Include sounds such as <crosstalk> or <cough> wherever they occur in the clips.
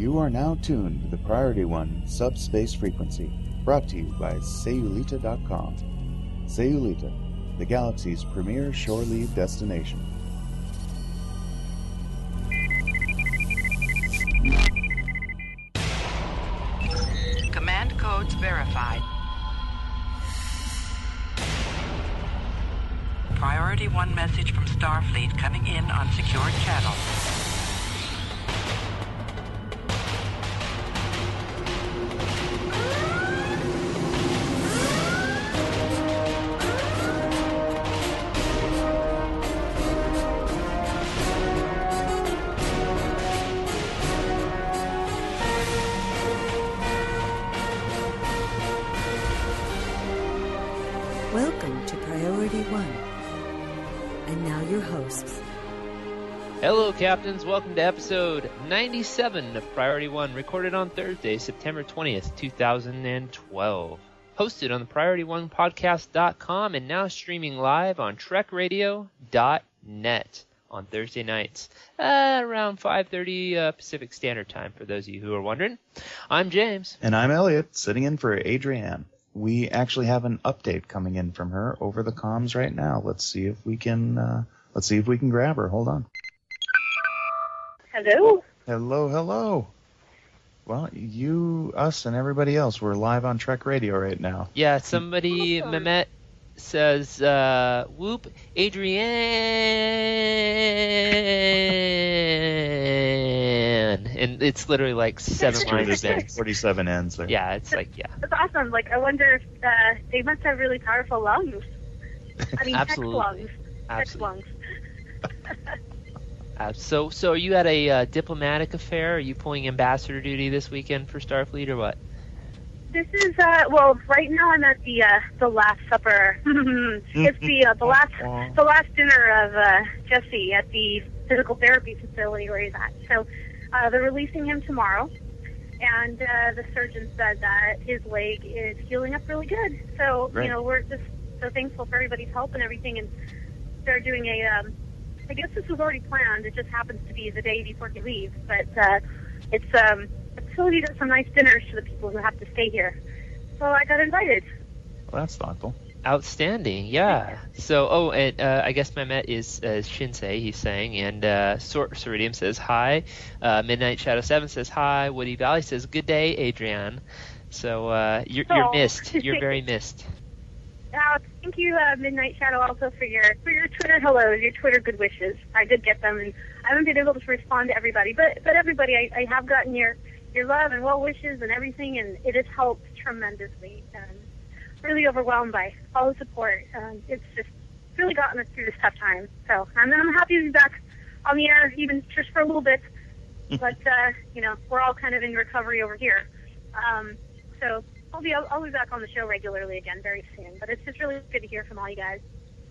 You are now tuned to the Priority One subspace frequency, brought to you by Sayulita.com. Sayulita, the galaxy's premier shore leave destination. Command codes verified. Priority 1 message from Starfleet coming in on secured channel. Welcome to episode 97 of Priority One, recorded on Thursday, September 20th, 2012. Hosted on the Priority One Podcast.com and now streaming live on TrekRadio.net on Thursday nights uh, around 5:30 uh, Pacific Standard Time. For those of you who are wondering, I'm James. And I'm Elliot, sitting in for Adrienne. We actually have an update coming in from her over the comms right now. Let's see if we can. Uh, let's see if we can grab her. Hold on. Hello. Hello, hello. Well, you, us, and everybody else, we're live on Trek Radio right now. Yeah, somebody Awesome. Mehmet says uh, whoop Adrian, and it's literally like seven Sure, lines there's there. 47 ends there. Yeah, it's like yeah, That's awesome. Like, I wonder if uh, they must have really powerful lungs. I mean, Absolutely. Text lungs. Text absolutely. lungs. <laughs> Uh, so, so are you at a uh, diplomatic affair? Are you pulling ambassador duty this weekend for Starfleet or what? This is uh, well, right now I'm at the uh, the Last Supper. <laughs> it's the uh, the last the last dinner of uh, Jesse at the physical therapy facility where he's at. So uh, they're releasing him tomorrow, and uh, the surgeon said that his leg is healing up really good. So Great. you know we're just so thankful for everybody's help and everything, and they're doing a. Um, I guess this was already planned. It just happens to be the day before he leaves, but uh, it's um, the facility does some nice dinners to the people who have to stay here. So I got invited. Well, that's thoughtful. Outstanding, yeah. So, oh, and uh, I guess Mehmet is uh, Shinsei, he's saying, and uh, Sor- Ceridium says hi. Uh, Midnight Shadow 7 says hi. Woody Valley says good day, Adrian. So, uh, you're, you're Oh. missed. <laughs> You're very missed. Uh, thank you, uh, Midnight Shadow, also for your for your Twitter hellos, your Twitter good wishes. I did get them, and I haven't been able to respond to everybody, but but everybody, I, I have gotten your your love and well wishes and everything, and it has helped tremendously. And really overwhelmed by all the support. Um, it's just really gotten us through this tough time. So, and I'm happy to be back on the air, even just for a little bit. <laughs> but uh, you know, we're all kind of in recovery over here. Um, so I'll be I'll, I'll be back on the show regularly again very soon. But it's just really good to hear from all you guys.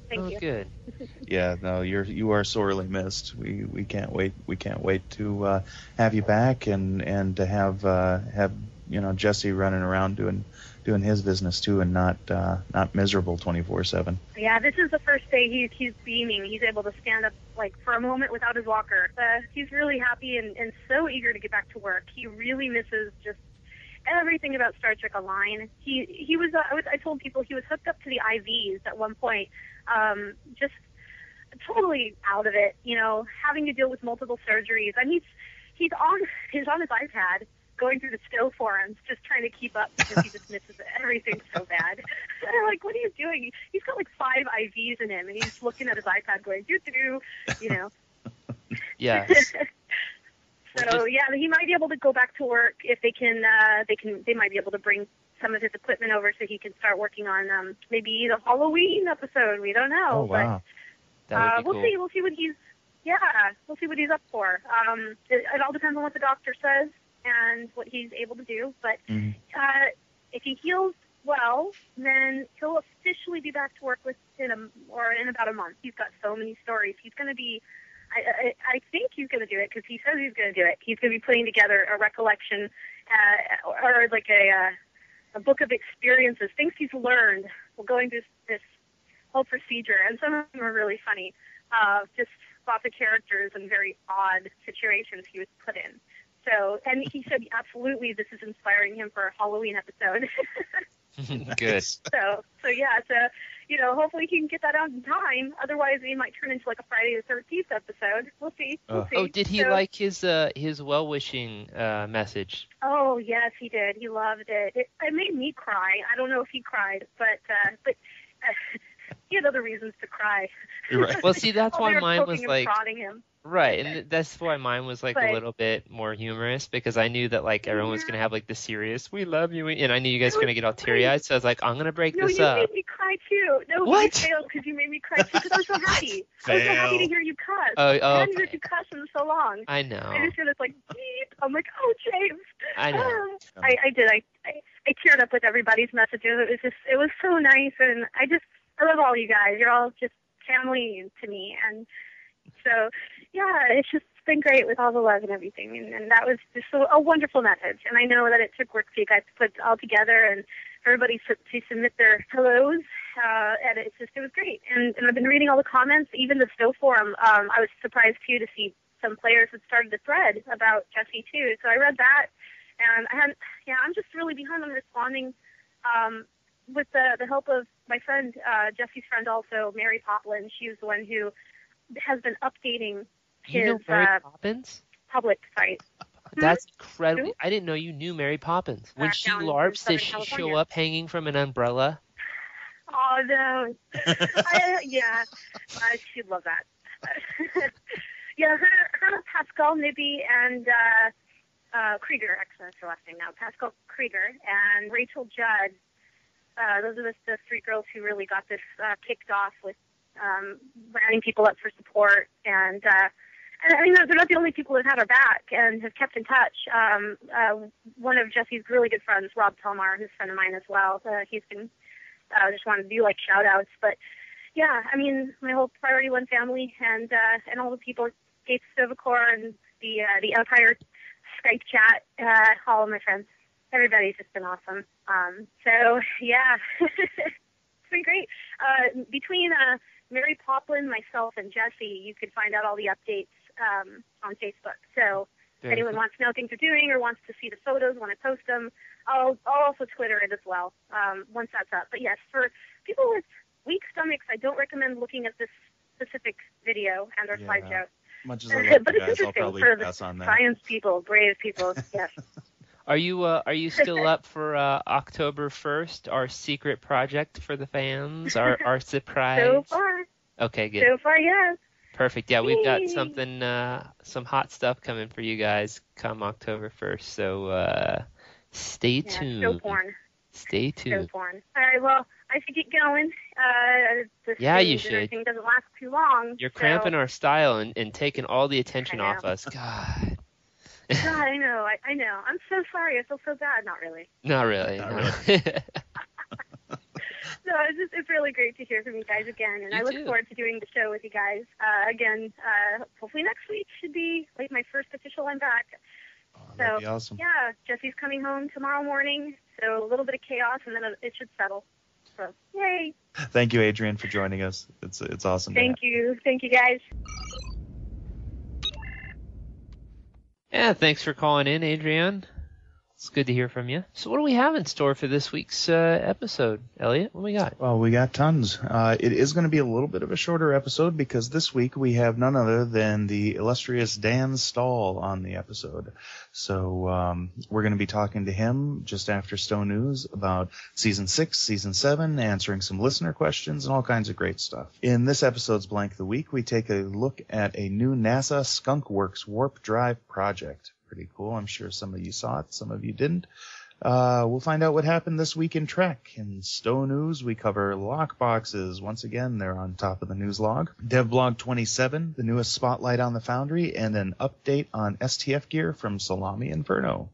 Thank oh, you. good. <laughs> Yeah, no, you're you are sorely missed. We we can't wait we can't wait to uh, have you back and and to have uh, have you know Jesse running around doing doing his business too and not uh, not miserable 24/7. Yeah, this is the first day he's he's beaming. He's able to stand up like for a moment without his walker. Uh, he's really happy and, and so eager to get back to work. He really misses just everything about Star Trek Online. He he was uh, I, was I told people he was hooked up to the IVs at one point, um, just totally out of it. You know, having to deal with multiple surgeries. I mean, he's he's on he's on his iPad going through the STO forums, just trying to keep up because he just misses <laughs> everything so bad. <laughs> And I'm like, what are you doing? He's got like five IVs in him, and he's looking at his iPad going, doo doo you know. <laughs> Yes. So yeah, he might be able to go back to work if they can. Uh, they can. They might be able to bring some of his equipment over so he can start working on um, maybe the Halloween episode. We don't know. Oh wow. That uh, we'll cool. see. We'll see what he's. Yeah, we'll see what he's up for. Um, it, it all depends on what the doctor says and what he's able to do. But Mhm. uh, if he heals well, then he'll officially be back to work within a or in about a month. He's got so many stories. He's going to be. I, I, I think he's going to do it because he says he's going to do it. He's going to be putting together a recollection uh, or like a uh, a book of experiences, things he's learned while going through this whole procedure, and some of them are really funny. Uh, just lots of characters and very odd situations he was put in. So, and he said absolutely this is inspiring him for a Halloween episode. <laughs> <laughs> Good. so, so yeah, so you know, hopefully he can get that out in time. Otherwise, it might turn into like a Friday the Thirteenth episode. We'll see. We'll Oh. see. Oh, did he So- like his uh his well wishing uh message? Oh yes, he did. He loved it. It, it made me cry. I don't know if he cried, but uh, but uh, <laughs> he had other reasons to cry. Right. <laughs> Well, see, that's why mine was like prodding him. Right, and that's why mine was like a little bit more humorous because I knew that like everyone was gonna have like the serious "we love you" and I knew you guys were gonna get all teary eyed, so I was like, I'm gonna break No, this up." No, you made me cry too. No, What? you failed because you made me cry too because I was so <laughs> happy. I was so happy to hear you cuss. Oh, oh, I hadn't heard you cuss in so long. I know. I just hear this like beep. I'm like, oh, James. I know. Ah. I, I did. I, I I teared up with everybody's messages. It was just it was so nice, and I just I love all you guys. You're all just family to me, and so yeah, it's just been great with all the love and everything, and, and that was just a, a wonderful message. And I know that it took work for you guys to put it all together and everybody to, to submit their hellos. Uh, and it's just it was great. And and I've been reading all the comments, even the STO forum. Um, I was surprised too to see some players had started a thread about Jesse too. So I read that, and I had yeah, I'm just really behind on responding. Um, with the the help of my friend uh, Jesse's friend, also Mary Poplin, she was the one who has been updating You know Mary uh, Poppins? public site. <laughs> That's incredible. Who? I didn't know you knew Mary Poppins. When Back she down larps, Southern does she show up hanging from an umbrella? Oh no, <laughs> I, yeah, uh, she'd love that. <laughs> yeah, her, her Pascal Nibby and uh, uh, Krieger, actually that's her last name now, Pascal Krieger and Rachel Judd. Uh, those are the, the three girls who really got this uh, kicked off with um, rounding people up for support and. Uh, and I mean, they're not the only people who've had our back and have kept in touch. Um, uh, one of Jesse's really good friends, Rob Telmar, who's a friend of mine as well, uh, he's been uh, just wanted to do like shout outs. But yeah, I mean, my whole Priority One family and uh, and all the people at Gates and the uh, the Empire Skype chat, uh, all of my friends, everybody's just been awesome. Um, so yeah, <laughs> it's been great. Uh, between uh, Mary Poplin, myself, and Jesse, you could find out all the updates um, on Facebook. So if anyone wants to know what things are doing or wants to see the photos, want to post them, I'll, I'll also Twitter it as well um, once that's up. But yes, for people with weak stomachs, I don't recommend looking at this specific video and or Yeah. slideshow. Much as <laughs> I love but you it's guys, I'll interesting probably for the pass on that. science people, brave people. <laughs> Yes. Are you uh, are you still <laughs> up for uh, October first? Our secret project for the fans, our our surprise. so far, Okay, good, so far, yes. Perfect. Yeah, we've got something, uh, some hot stuff coming for you guys come October first. So uh, stay Yeah, tuned. show porn. Stay Show tuned. porn. All right. Well, I should get going. Uh, this Yeah, you thing- should. Everything doesn't last too long. You're so- cramping our style and, and taking all the attention off us. God. <laughs> God, I know. I, I know. I'm so sorry. I feel so bad. Not really. Not really. Not no. <laughs> No, it's just it's really great to hear from you guys again, and You I look too. forward to doing the show with you guys uh, again. Uh, hopefully next week should be like my first official I'm back. Oh, that'd So, be awesome. Yeah, Jesse's coming home tomorrow morning, so a little bit of chaos, and then it- it should settle. So yay! Thank you, Adrian, for joining us. It's it's awesome. Thank you, thank you guys. yeah, thanks for calling in, Adrian. It's good to hear from you. So, what do we have in store for this week's uh, episode, Elliot? What we got? Well, we got tons. Uh, it is going to be a little bit of a shorter episode because this week we have none other than the illustrious Dan Stahl on the episode. So um, we're going to be talking to him just after STO News about season six, season seven, answering some listener questions and all kinds of great stuff. In this episode's Blank the Week, we take a look at a new NASA Skunk Works warp drive project. Pretty cool. I'm sure some of you saw it, some of you didn't. Uh, we'll find out what happened this week in Trek. In STO News, we cover lockboxes. Once again, they're on top of the news log. DevBlog 27, the newest spotlight on the Foundry, and an update on STF gear from Salami Inferno.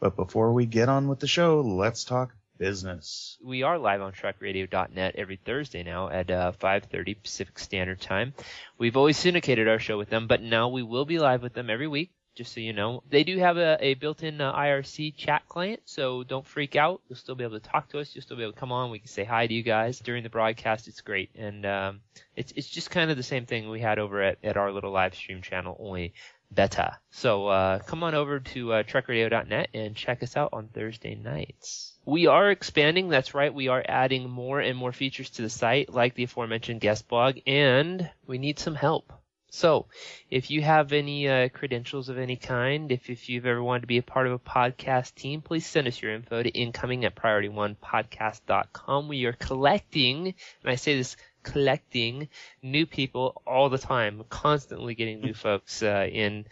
But before we get on with the show, let's talk business. We are live on TrekRadio.net every Thursday now at uh, 5:30 Pacific Standard Time. We've always syndicated our show with them, but now we will be live with them every week. Just so you know, they do have a, a built-in uh, IRC chat client, so don't freak out. You'll still be able to talk to us. You'll still be able to come on. We can say hi to you guys during the broadcast. It's great, and um, it's it's just kind of the same thing we had over at, at our little live stream channel, only beta. So uh, come on over to uh, trekradio.net and check us out on Thursday nights. We are expanding. That's right. We are adding more and more features to the site, like the aforementioned guest blog, and we need some help. So, if you have any uh, credentials of any kind, if, if you've ever wanted to be a part of a podcast team, please send us your info to incoming at priorityonepodcast.com. We are collecting, and I say this collecting new people all the time, constantly getting new folks uh, in.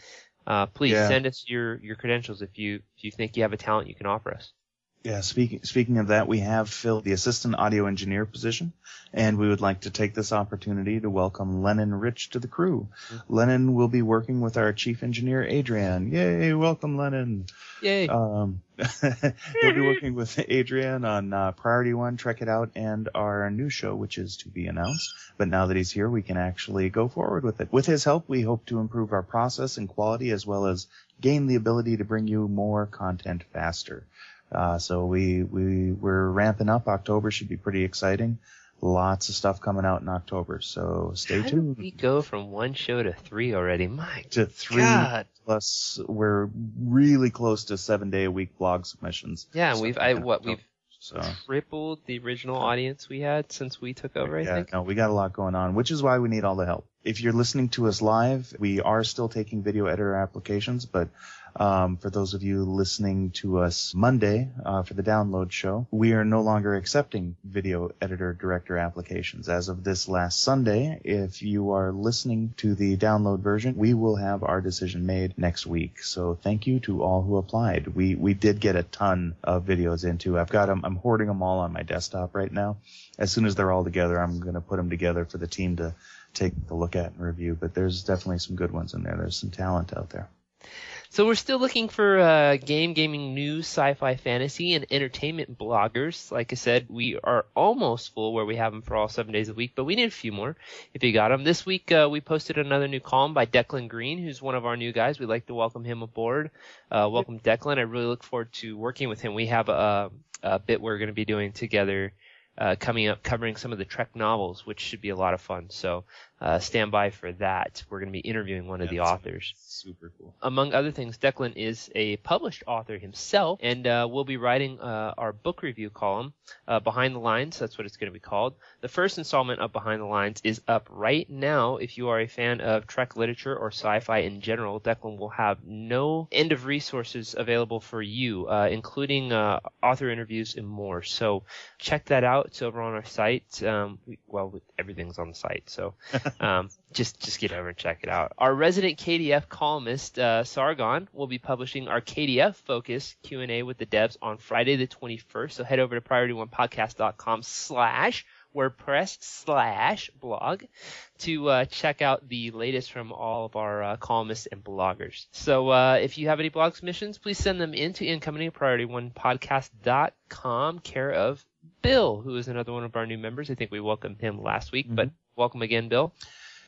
Uh, please Yeah. send us your, your credentials if you if you think you have a talent you can offer us. Yeah, speaking speaking of that, we have filled the assistant audio engineer position, and we would like to take this opportunity to welcome Lennon Rich to the crew. Lennon will be working with our chief engineer Adrian. Yay! Welcome, Lennon. Yay! Um, <laughs> he'll be working with Adrian on uh, Priority One, Trek It Out, and our new show, which is to be announced. But now that he's here, we can actually go forward with it. With his help, we hope to improve our process and quality, as well as gain the ability to bring you more content faster. Uh, so we we we're ramping up. October should be pretty exciting. Lots of stuff coming out in October. So stay How tuned. we go from one show to three already? My to three God. plus we're really close to seven day a week blog submissions. Yeah, So we've I what so- we've so tripled the original audience we had since we took over. I yeah, think. no, we got a lot going on, which is why we need all the help. If you're listening to us live, we are still taking video editor applications, but um, for those of you listening to us Monday uh, for the download show, we are no longer accepting video editor director applications. As of this last Sunday, if you are listening to the download version, we will have our decision made next week. So thank you to all who applied. We we did get a ton of videos into. I've got them. I'm hoarding them all on my desktop right now. As soon as they're all together, I'm going to put them together for the team to take a look at and review. But there's definitely some good ones in there. There's some talent out there. So we're still looking for uh, game, gaming, news, sci-fi, fantasy, and entertainment bloggers. Like I said, we are almost full where we have them for all seven days a week, but we need a few more if you got them. This week uh, we posted another new column by Declan Green, who's one of our new guys. We'd like to welcome him aboard. Uh, welcome Declan. I really look forward to working with him. We have a, a bit we're going to be doing together. Uh, coming up, covering some of the Trek novels, which should be a lot of fun. So uh, stand by for that. We're going to be interviewing one of the authors Super cool. among other things, Declan is a published author himself, and uh, we'll be writing uh, our book review column, uh, Behind the Lines. That's what it's going to be called. The first installment of Behind the Lines is up right now. If you are a fan of Trek literature or sci-fi in general, Declan will have no end of resources available for you, uh, including uh, author interviews and more. So check that out. It's over on our site. Um, we, well, everything's on the site, so <laughs> um, just just get over and check it out. Our resident KDF columnist uh, Sargon will be publishing our KDF focus Q and A with the devs on Friday the 21st. So head over to PriorityOnePodcast.com slash WordPress slash blog to uh, check out the latest from all of our uh, columnists and bloggers. So uh, if you have any blog submissions, please send them in to incoming at PriorityOnePodcast.com, care of Bill, who is another one of our new members. I think we welcomed him last week, but mm-hmm. welcome again, Bill.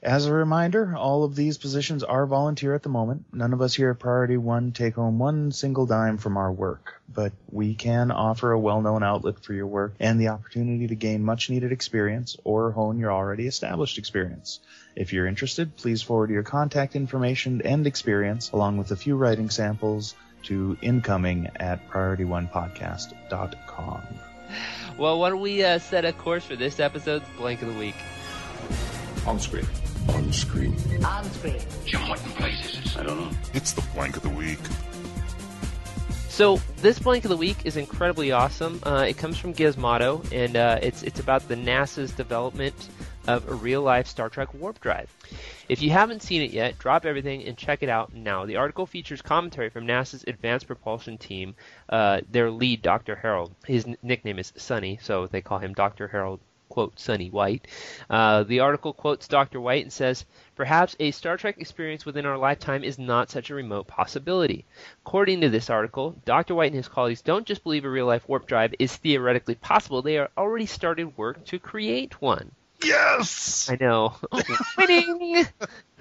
As a reminder, all of these positions are volunteer at the moment. None of us here at Priority One take home one single dime from our work, but we can offer a well-known outlet for your work and the opportunity to gain much-needed experience or hone your already established experience. If you're interested, please forward your contact information and experience along with a few writing samples to incoming at priorityonepodcast.com. Well, why don't we uh, set a course for this episode's blank of the week? On screen. On screen. On screen. Jim, what in place is this? I don't know. It's the blank of the week. So this blank of the week is incredibly awesome. Uh, it comes from Gizmodo, and uh, it's it's about the NASA's development of a real life Star Trek warp drive. If you haven't seen it yet, drop everything and check it out now. The article features commentary from NASA's Advanced Propulsion Team, uh, their lead, Dr. Harold. His n- nickname is Sonny, so they call him Dr. Harold. Quote Sonny White. Uh, the article quotes Dr. White and says, Perhaps a Star Trek experience within our lifetime is not such a remote possibility. According to this article, Dr. White and his colleagues don't just believe a real life warp drive is theoretically possible, they are already started work to create one. Yes! I know. <laughs> Winning!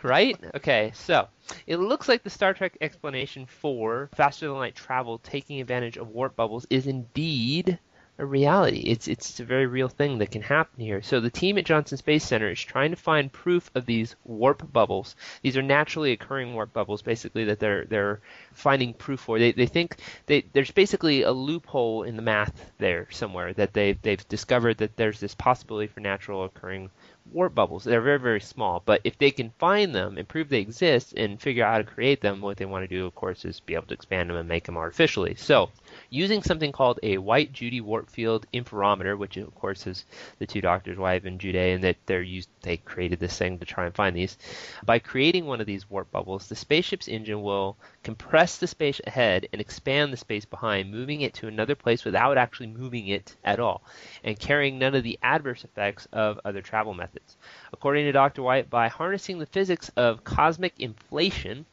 right? Okay, so it looks like the Star Trek explanation for faster than light travel taking advantage of warp bubbles is indeed a reality. It's it's a very real thing that can happen here. So the team at Johnson Space Center is trying to find proof of these warp bubbles. These are naturally occurring warp bubbles, basically that they're they're finding proof for. They they think they there's basically a loophole in the math there somewhere that they they've discovered that there's this possibility for natural occurring warp bubbles. They're very, very small, but if they can find them and prove they exist and figure out how to create them, what they want to do, of course, is be able to expand them and make them artificially. So, using something called a White Juday warp field interferometer, which of course is the two doctors, White and Juday, and that they're used, they created this thing to try and find these. By creating one of these warp bubbles, the spaceship's engine will compress the space ahead and expand the space behind, moving it to another place without actually moving it at all, and carrying none of the adverse effects of other travel methods. According to Dr. White, by harnessing the physics of cosmic inflation,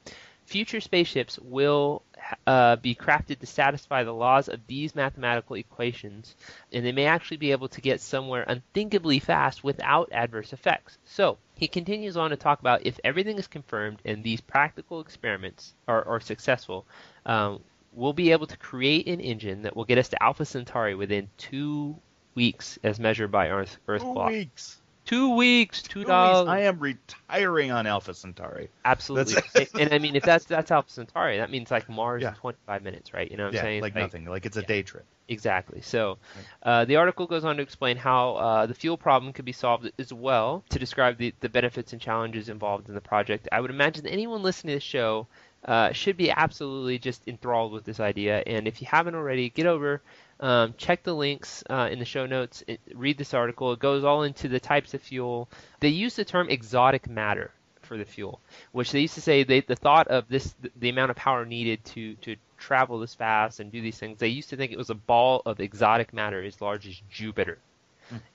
future spaceships will uh, be crafted to satisfy the laws of these mathematical equations, and they may actually be able to get somewhere unthinkably fast without adverse effects. So, he continues on to talk about if everything is confirmed and these practical experiments are, are successful, um, we'll be able to create an engine that will get us to Alpha Centauri within two weeks as measured by Earth, Earth Two clock. weeks. Two weeks, two dollars. I am retiring on Alpha Centauri. Absolutely. And, <laughs> and I mean, if that's that's Alpha Centauri, that means like Mars Yeah. in 25 minutes, right? You know what I'm yeah, saying? like, nothing. Like it's a yeah. day trip. Exactly. So, uh, the article goes on to explain how uh, the fuel problem could be solved as well to describe the, the benefits and challenges involved in the project. I would imagine that anyone listening to the show uh, should be absolutely just enthralled with this idea. And if you haven't already, get over, um, check the links uh, in the show notes, it, read this article. It goes all into the types of fuel. They use the term exotic matter for the fuel, which they used to say they, the thought of this, the, amount of power needed to, to travel this fast and do these things, they used to think it was a ball of exotic matter as large as Jupiter.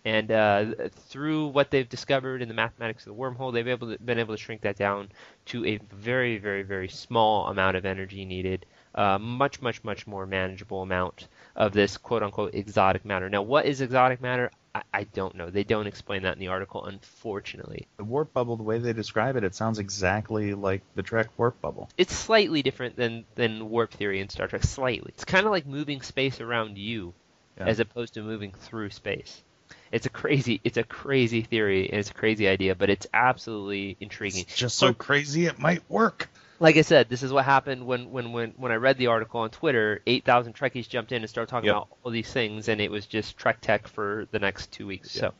And uh, through what they've discovered in the mathematics of the wormhole, they've able to, been able to shrink that down to a very, very, very small amount of energy needed, uh, much, much, much more manageable amount of this quote unquote exotic matter. Now, what is exotic matter? I, I don't know. They don't explain that in the article, unfortunately. The warp bubble, the way they describe it, it sounds exactly like the Trek warp bubble. It's slightly different than, than warp theory in Star Trek. Slightly. It's kind of like moving space around you Yeah. as opposed to moving through space. It's a crazy, it's a crazy theory and it's a crazy idea, but it's absolutely intriguing. It's just so crazy it might work. Like I said, this is what happened when when when, when I read the article on Twitter. Eight thousand Trekkies jumped in and started talking Yep. about all these things, and it was just Trek Tech for the next two weeks. So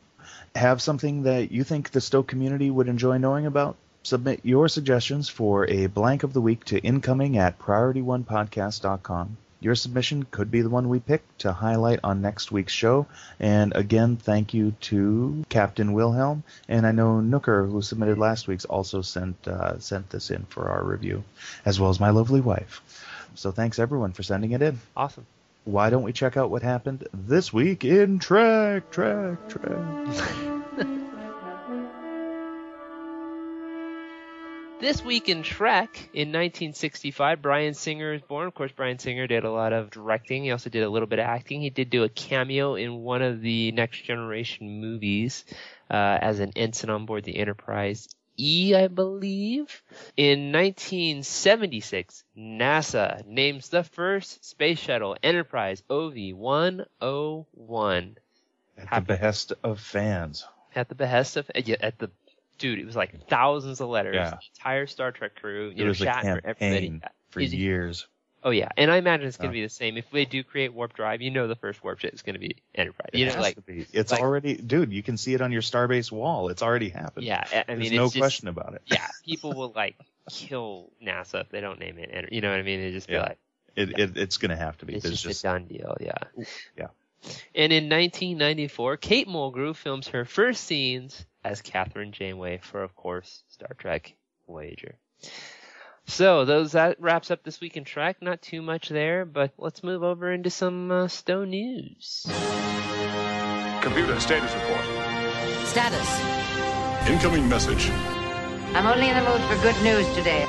Have something that you think the STO community would enjoy knowing about? Submit your suggestions for a blank of the week to incoming at priorityonepodcast.com. Your submission could be the one we pick to highlight on next week's show. And again, thank you to Captain Wilhelm, and I know Nooker, who submitted last week's, also sent uh, sent this in for our review, as well as my lovely wife. So thanks everyone for sending it in. awesome. Why don't we check out what happened this week in Trek, Trek, Trek? <laughs> This week in Trek, in 1965, Bryan Singer is born. Of course, Bryan Singer did a lot of directing. He also did a little bit of acting. He did do a cameo in one of the Next Generation movies uh, as an ensign on board the Enterprise E, I believe. In 1976, NASA names the first space shuttle Enterprise OV-101 At the behest of fans. at the behest of yeah, at the dude. It was like thousands of letters. Yeah. The entire Star Trek crew, you It know, Shatner, everybody. for years. Oh yeah, and I imagine it's going to Oh. be the same. If they do create warp drive, you know the first warp ship is going to be Enterprise. You know, like. It's like- already, dude. You can see it on your Starbase wall. It's already happened. yeah, I- I There's mean, no just, question about it. yeah, people will like kill NASA if they don't name it. Enter- You know what I mean? They just be Yeah. like, It, it it's going to have to be. it's just, just a done deal. Yeah. yeah. And in 1994, Kate Mulgrew films her first scenes as Kathryn Janeway for, of course, Star Trek Voyager. So those that wraps up this week in Trek. Not too much there, but let's move over into some uh, STO news. Computer status report. Status. Incoming message. I'm only in the mood for good news today.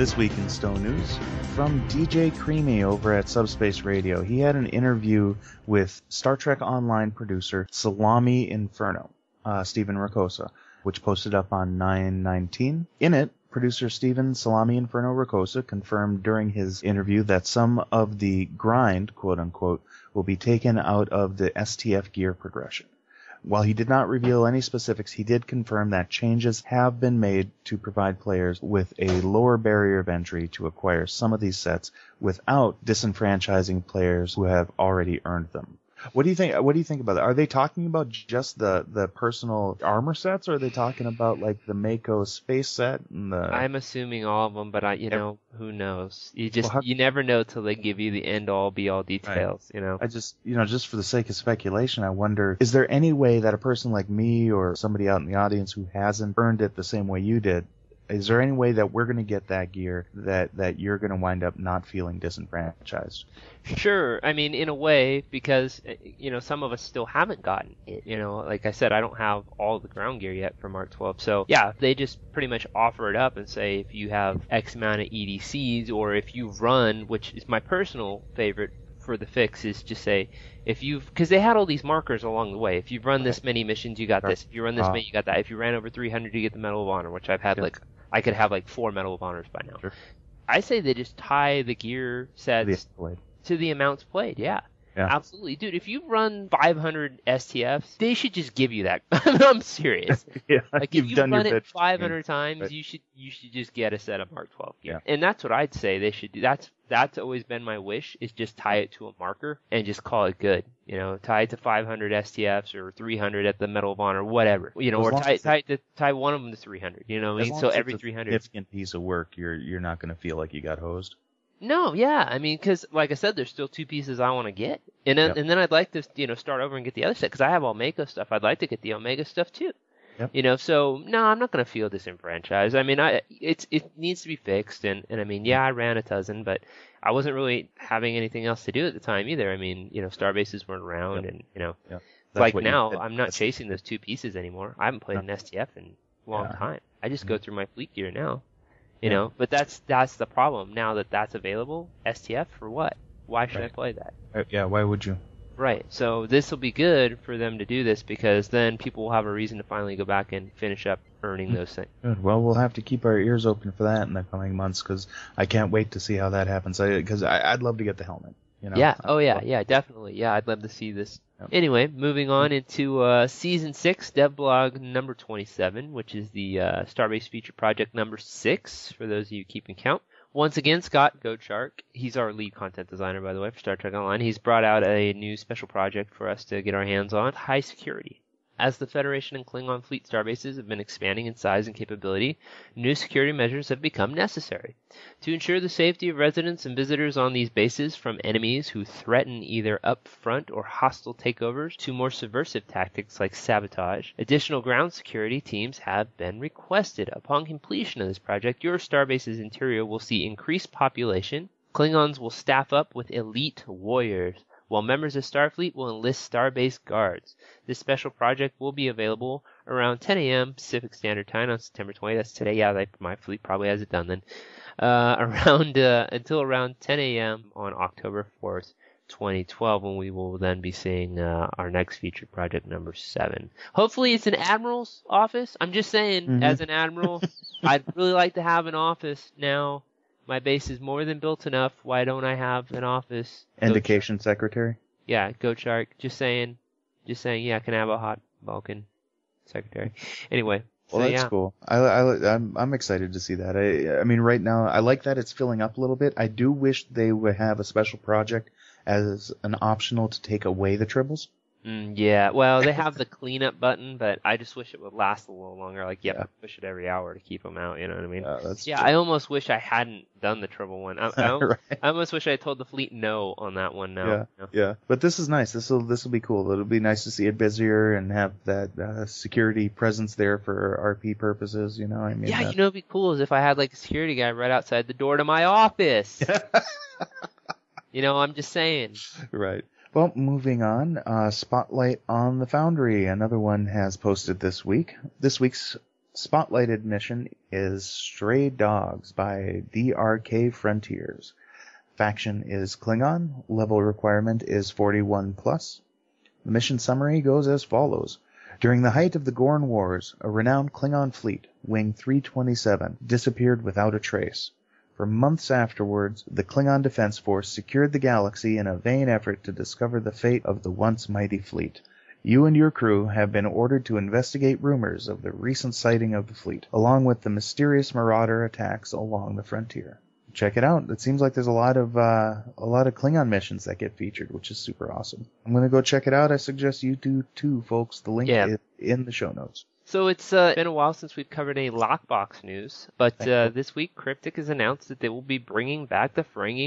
This week in STO News from DJ Creamy over at Subspace Radio. He had an interview with Star Trek Online producer Salami Inferno, uh, Stephen Ricossa, which posted up on 919. In it, Producer Steven Salami Inferno Ricossa confirmed during his interview that some of the grind, quote unquote, will be taken out of the STF gear progression. While he did not reveal any specifics, he did confirm that changes have been made to provide players with a lower barrier of entry to acquire some of these sets without disenfranchising players who have already earned them. What do you think? What do you think about that? Are they talking about just the the personal armor sets, or are they talking about like the MACO space set and the? I'm assuming all of them, but I, you know, who knows? You just Well, how- you never know till they give you the end all be all details. You know. I just, you know, just for the sake of speculation, I wonder, is there any way that a person like me or somebody out in the audience who hasn't earned it the same way you did, is there any way that we're going to get that gear that, that you're going to wind up not feeling disenfranchised? Sure. I mean, in a way, because uh, you know some of us still haven't gotten it. You know, like I said, I don't have all the ground gear yet for Mark 12. So yeah, they just pretty much offer it up and say if you have X amount of EDCs, or if you run, which is my personal favorite for the fix, is just say if you've because they had all these markers along the way. If you've run this many missions, you got this. If you run this Ah. many, you got that. If you ran over 300, you get the Medal of Honor, which I've had like I could have like four Medal of Honors by now. Sure. I say they just tie the gear sets The to the amounts played. Yeah. Yeah. Absolutely, dude. If you run 500 STFs, they should just give you that. <laughs> I'm serious. <laughs> Yeah, Like you've if you done run your it bit. 500 times, Right. you should you should just get a set of Mark 12 gear. Yeah. And that's what I'd say they should do. That's that's always been my wish is just tie it to a marker and just call it good. You know, tie it to 500 STFs or 300 at the Medal of Honor, whatever. You know, As or tie tie to tie one of them to 300. You know, what I mean, so every a 300. significant piece of work, you're you're not going to feel like you got hosed. No, yeah, I mean, because like I said, there's still two pieces I want to get, and then Yep. and then I'd like to you know start over and get the other set because I have Omega stuff. I'd like to get the Omega stuff too. Yep. You know, so no, I'm not gonna feel disenfranchised. I mean, I it's it needs to be fixed, and and I mean, yeah, I ran a dozen, but I wasn't really having anything else to do at the time either. I mean, you know, star bases weren't around, Yep. and you know, Yep. like now. I'm not That's- chasing those two pieces anymore. I haven't played an STF in a long Yeah. time. I just go through my fleet gear now you Yeah. know but that's that's the problem now that that's available stf for what why should i play that Uh, yeah, why would you? right so this will be good for them to do this because then people will have a reason to finally go back and finish up earning those things Good. Well, we'll have to keep our ears open for that in the coming months because I can't wait to see how that happens. Because I, I'd love to get the helmet. You know? yeah oh yeah yeah definitely yeah i'd love to see this Yep. anyway moving on into uh, season 6 devblog number 27 which is the uh, starbase feature project number 6 for those of you keeping count Once again, Scott Goatshark, he's our lead content designer, by the way, for Star Trek Online. He's brought out a new special project for us to get our hands on high security. As the Federation and Klingon fleet starbases have been expanding in size and capability, new security measures have become necessary. To ensure the safety of residents and visitors on these bases from enemies who threaten either upfront or hostile takeovers to more subversive tactics like sabotage, additional ground security teams have been requested. Upon completion of this project, your starbase's interior will see increased population. Klingons will staff up with elite warriors while members of Starfleet will enlist Starbase guards. This special project will be available around 10 a.m. Pacific Standard Time on September 20th. That's today. Yeah, they, my fleet probably has it done then. Uh, <laughs> around uh, until around 10 a.m. on October 4th, 2012, when we will then be seeing uh, our next feature project number seven. Hopefully, it's an admiral's office. I'm just saying, Mhm. as an admiral, I'd really like to have an office now. My base is more than built enough. Why don't I have an office? Indication secretary. Yeah, Goat Shark. Just saying. Just saying. Yeah, can I have a hot Vulcan secretary? Anyway. Well, so, that's yeah. cool. I, I, I'm, I'm excited to see that. I, I mean, right now, I like that it's filling up a little bit. I do wish they would have a special project as an optional to take away the tribbles. Mm, yeah. Well, they have the <laughs> cleanup button, but I just wish it would last a little longer. Like, yep, Yeah. push it every hour to keep them out. You know what I mean? Yeah, I almost wish I hadn't done the tribble one. I, I, <laughs> al- right. I almost wish I told the fleet no on that one now. Yeah, you know? yeah. But this is nice. This will this will be cool. It'll be nice to see it busier and have that uh, security presence there for RP purposes. You know, I mean, Yeah, uh, you know, it'd be cool is if I had like a security guy right outside the door to my office. <laughs> you know, I'm just saying. right. Well, moving on. Uh, Spotlight on the Foundry. Another one has posted this week. This week's spotlighted mission is Stray Dogs by DRK Frontiers. Faction is Klingon. Level requirement is 41 plus. The mission summary goes as follows. During the height of the Gorn Wars, a renowned Klingon fleet, Wing 327, disappeared without a trace. For months afterwards, the Klingon Defense Force secured the galaxy in a vain effort to discover the fate of the once mighty fleet. You and your crew have been ordered to investigate rumors of the recent sighting of the fleet, along with the mysterious marauder attacks along the frontier. Check it out. It seems like there's a lot of uh, a lot of Klingon missions that get featured, which is super awesome. I'm gonna go check it out. I suggest you do too, folks. The link Yeah. is in the show notes. So it's uh, been a while since we've covered any lockbox news, but uh, this week Cryptic has announced that they will be bringing back the Ferengi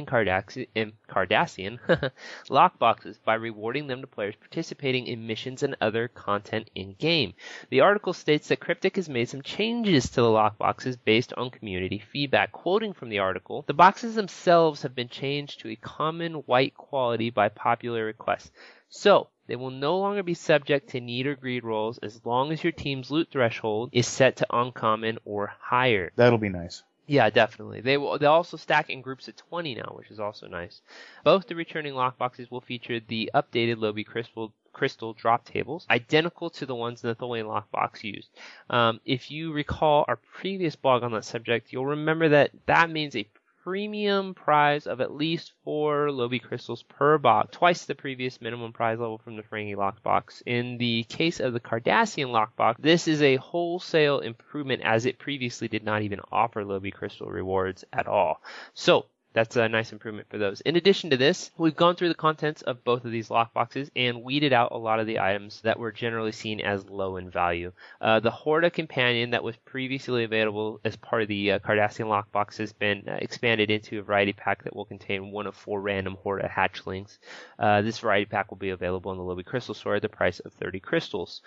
and Cardassian <laughs> lockboxes by rewarding them to players participating in missions and other content in game. The article states that Cryptic has made some changes to the lockboxes based on community feedback. Quoting from the article, the boxes themselves have been changed to a common white quality by popular request. So, they will no longer be subject to need or greed rolls as long as your team's loot threshold is set to uncommon or higher. That'll be nice. Yeah, definitely. They will. They also stack in groups of 20 now, which is also nice. Both the returning lockboxes will feature the updated Lobi Crystal crystal drop tables, identical to the ones in the Tholian lockbox used. Um, if you recall our previous blog on that subject, you'll remember that that means a premium prize of at least four Lobi crystals per box, twice the previous minimum prize level from the Ferengi lockbox. In the case of the Cardassian lockbox, this is a wholesale improvement as it previously did not even offer Lobi crystal rewards at all. So, that's a nice improvement for those. In addition to this, we've gone through the contents of both of these lockboxes and weeded out a lot of the items that were generally seen as low in value. Uh, the Horta companion that was previously available as part of the uh, Cardassian lockbox has been uh, expanded into a variety pack that will contain one of four random Horta hatchlings. Uh, this variety pack will be available in the Lobi Crystal Store at the price of 30 crystals.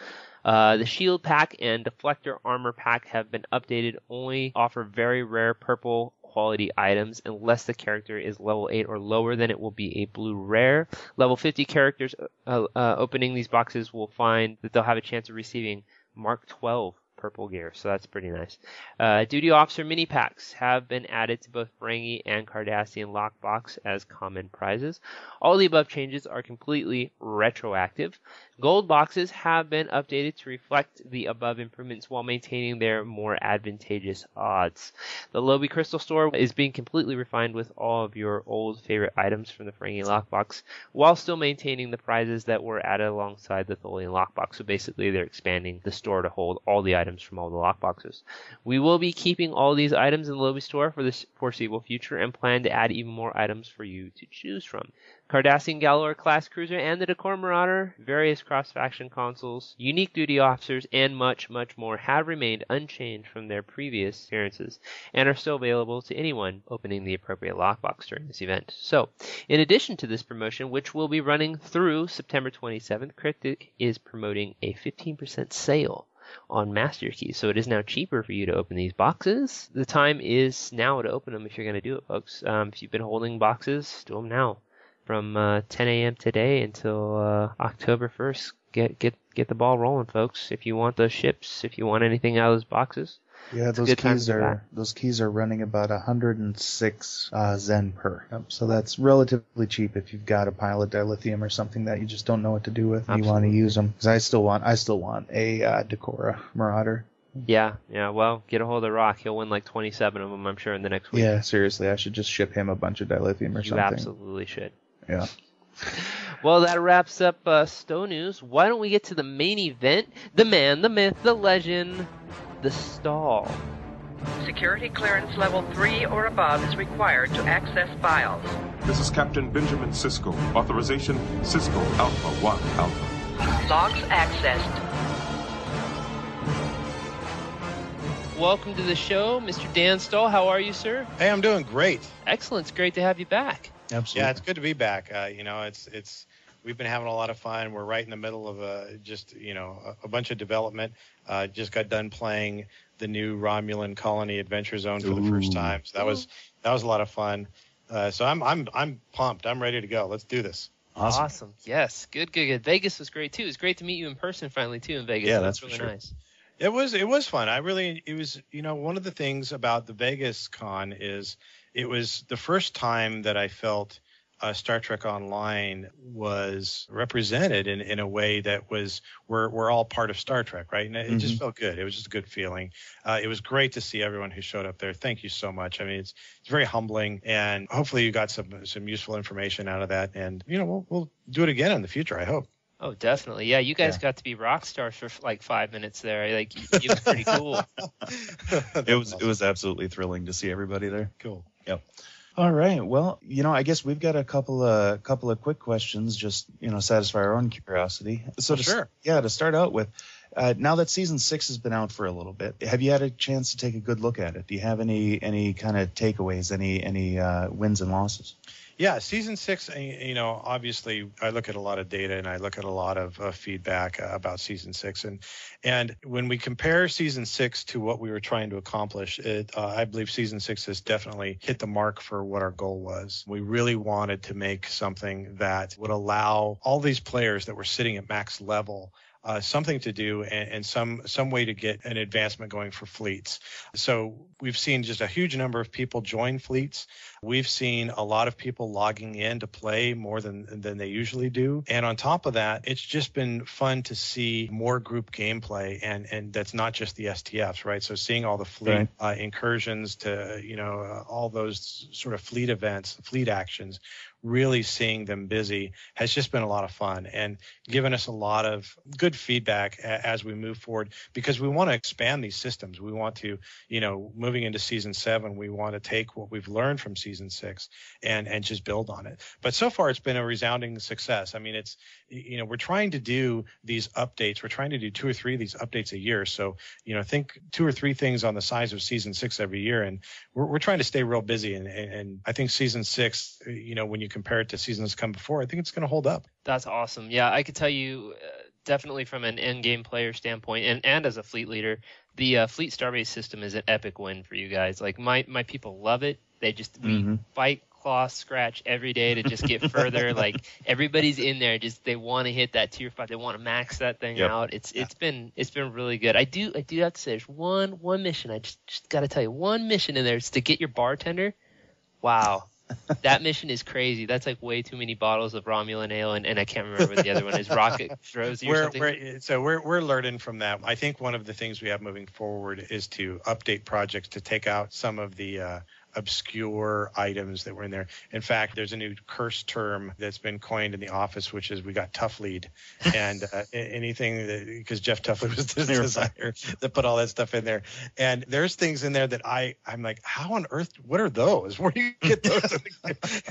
Uh, the shield pack and deflector armor pack have been updated, only offer very rare purple quality items unless the character is level 8 or lower then it will be a blue rare. Level 50 characters uh, uh, opening these boxes will find that they'll have a chance of receiving mark 12 purple gear so that's pretty nice uh, duty officer mini packs have been added to both Ferengi and Cardassian lockbox as common prizes all the above changes are completely retroactive Gold boxes have been updated to reflect the above improvements while maintaining their more advantageous odds. The Lobi Crystal Store is being completely refined with all of your old favorite items from the Ferengi lockbox while still maintaining the prizes that were added alongside the Tholian lockbox. So basically they're expanding the store to hold all the items from all the lockboxes. We will be keeping all these items in the Lobi Store for the foreseeable future and plan to add even more items for you to choose from. Cardassian Galor class cruiser and the D'Kora Marauder, various cross-faction consoles, unique duty officers, and much, much more have remained unchanged from their previous appearances and are still available to anyone opening the appropriate lockbox during this event. So, in addition to this promotion, which will be running through September 27th, Cryptic is promoting a 15% sale on Master Key. So it is now cheaper for you to open these boxes. The time is now to open them if you're going to do it, folks. Um, if you've been holding boxes, do them now from uh, 10 a.m. today until uh, October 1st. Get get get the ball rolling, folks. If you want those ships, if you want anything out of those boxes, Yeah, It's those keys are those keys are running about 106 uh, Zen per. Yep, So that's relatively cheap if you've got a pile of dilithium or something that you just don't know what to do with and you want to use them. Because I still want I still want a uh, D'Kora Marauder. yeah, yeah. Well, get a hold of Rock. He'll win like 27 of them, I'm sure, in the next week. Yeah, seriously, I should just ship him a bunch of dilithium or you something. absolutely should. Yeah. <laughs> Well, that wraps up uh, STO News. Why don't we get to the main event? The man, the myth, the legend, the Stahl. Security clearance level 3 or above is required to access files. This is Captain Benjamin Sisko. Authorization Sisko Alpha 1 Alpha. Logs accessed. Welcome to the show, Mr. Dan Stahl. How are you, sir? Hey, I'm doing great. Excellent. It's great to have you back. Absolutely. Yeah, it's good to be back. Uh, you know, it's it's we've been having a lot of fun. We're right in the middle of a just you know a, a bunch of development. Uh, just got done playing the new Romulan Colony Adventure Zone for the first time. So that was that was a lot of fun. Uh, so I'm I'm I'm pumped. I'm ready to go. Let's do this. awesome. awesome. Yes. Good, good, good. Vegas was great too. It was great to meet you in person finally too in Vegas. Yeah, So that's really sure. nice. It was it was fun. I really it was you know one of the things about the Vegas con is it was the first time that I felt uh, Star Trek Online was represented in, in a way that was we're we're all part of Star Trek, right? And it, it just felt good. It was just a good feeling. Uh, it was great to see everyone who showed up there. Thank you so much. I mean, it's it's very humbling, and hopefully you got some some useful information out of that. And you know, we'll we'll do it again in the future. I hope. Oh, definitely. Yeah, you guys Yeah. got to be rock stars for like five minutes there. Like, you, you were pretty cool. <laughs> It was it was absolutely thrilling to see everybody there. cool. Yep. All right. Well, you know, I guess we've got a couple of couple of quick questions, just you know, satisfy our own curiosity. So to, sure. yeah, to start out with, uh, now that season six has been out for a little bit, have you had a chance to take a good look at it? Do you have any any kind of takeaways, any any uh, wins and losses? Yeah, season six. uh, You know, obviously, I look at a lot of data and I look at a lot of uh, feedback uh, about season six, and and when we compare season six to what we were trying to accomplish, it, uh, I believe season six has definitely hit the mark for what our goal was. We really wanted to make something that would allow all these players that were sitting at max level. Uh, something to do and, and some some way to get an advancement going for fleets. So we've seen just a huge number of people join fleets. We've seen a lot of people logging in to play more than than they usually do. And on top of that, it's just been fun to see more group gameplay and and that's not just the STFs, right? So seeing all the fleet Right. uh, incursions to you know uh, all those sort of fleet events, fleet actions, really seeing them busy has just been a lot of fun and given us a lot of good feedback a- as we move forward because we want to expand these systems. We want to, you know, moving into season seven, we want to take what we've learned from season six and and just build on it. But so far, it's been a resounding success. I mean, it's you know we're trying to do these updates. We're trying to do two or three of these updates a year. So you know, think two or three things on the size of season six every year, and we're we're trying to stay real busy. And and, and I think season six, you know, when you compare it to seasons come before, I think it's going to hold up. That's awesome. Yeah, I could tell you uh, definitely from an end game player standpoint and, and as a fleet leader, the uh, fleet starbase system is an epic win for you guys. Like my my people love it. They just we Mhm. fight claw scratch every day to just get <laughs> further. like everybody's in there just they want to hit that tier five. They want to max that thing Yep. out. It's it's been it's been really good. I do I do have to say there's one one mission. I just just got to tell you one mission in there is to get your bartender. Wow. That mission is crazy. That's like way too many bottles of Romulan ale, and, and I can't remember what the other one is. Rocket <laughs> Rosie or we're, something. we're so we're we're learning from that. I think one of the things we have moving forward is to update projects to take out some of the uh, obscure items that were in there. In fact, there's a new curse term that's been coined in the office, which is we got tough lead, <laughs> and uh, anything that because Jeff Tuffley was the <laughs> designer that put all that stuff in there. And there's things in there that I I'm like, how on earth? What are those? <laughs> Where do you get those?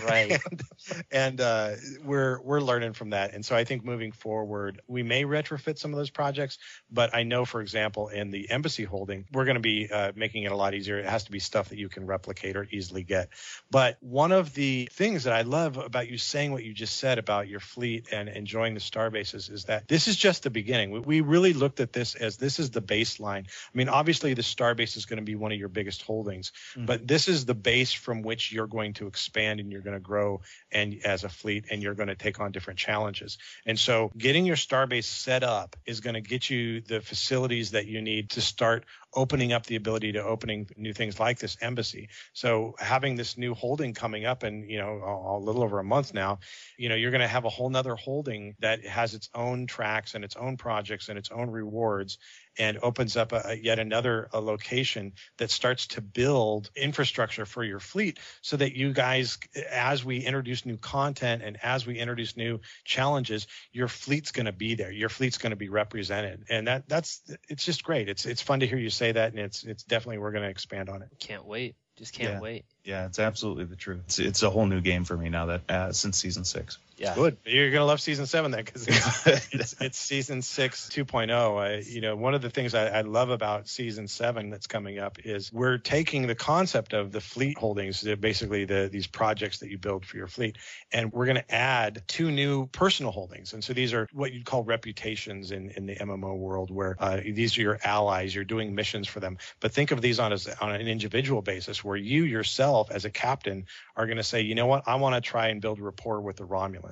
Right. and, and uh, we're we're learning from that. And so I think moving forward, we may retrofit some of those projects, but I know, for example, in the embassy holding, we're going to be uh, making it a lot easier. It has to be stuff that you can replicate or easily get. But one of the things that I love about you saying what you just said about your fleet and enjoying the star bases is that this is just the beginning. We, we really looked at this as this is the baseline. I mean, obviously, the star base is going to be one of your biggest holdings, mm-hmm. but this is the base from which you're going to expand and you're going to grow and as a fleet and you're going to take on different challenges. And so getting your starbase set up is going to get you the facilities that you need to start opening up the ability to opening new things like this embassy. So having this new holding coming up in, you know, a, a little over a month now, you know, you're going to have a whole nother holding that has its own tracks and its own projects and its own rewards and opens up a, a- yet another a location that starts to build infrastructure for your fleet so that you guys as we introduce new content and as we introduce new challenges your fleet's going to be there your fleet's going to be represented and that that's it's just great it's it's fun to hear you say that and it's it's definitely we're going to expand on it Can't wait. Just can't Yeah. wait. Yeah, it's absolutely the truth. It's, it's a whole new game for me now that uh, since season six. Yeah. Good. You're gonna love season seven then, because it's, <laughs> it's it's season six 2.0. I, you know, one of the things I, I love about season seven that's coming up is we're taking the concept of the fleet holdings, basically the these projects that you build for your fleet, and we're gonna add two new personal holdings. And so these are what you'd call reputations in in the MMO world, where uh, these are your allies. You're doing missions for them, but think of these on as on an individual basis, where you yourself yourself as a captain are going to say, you know what, I want to try and build rapport with the Romulans.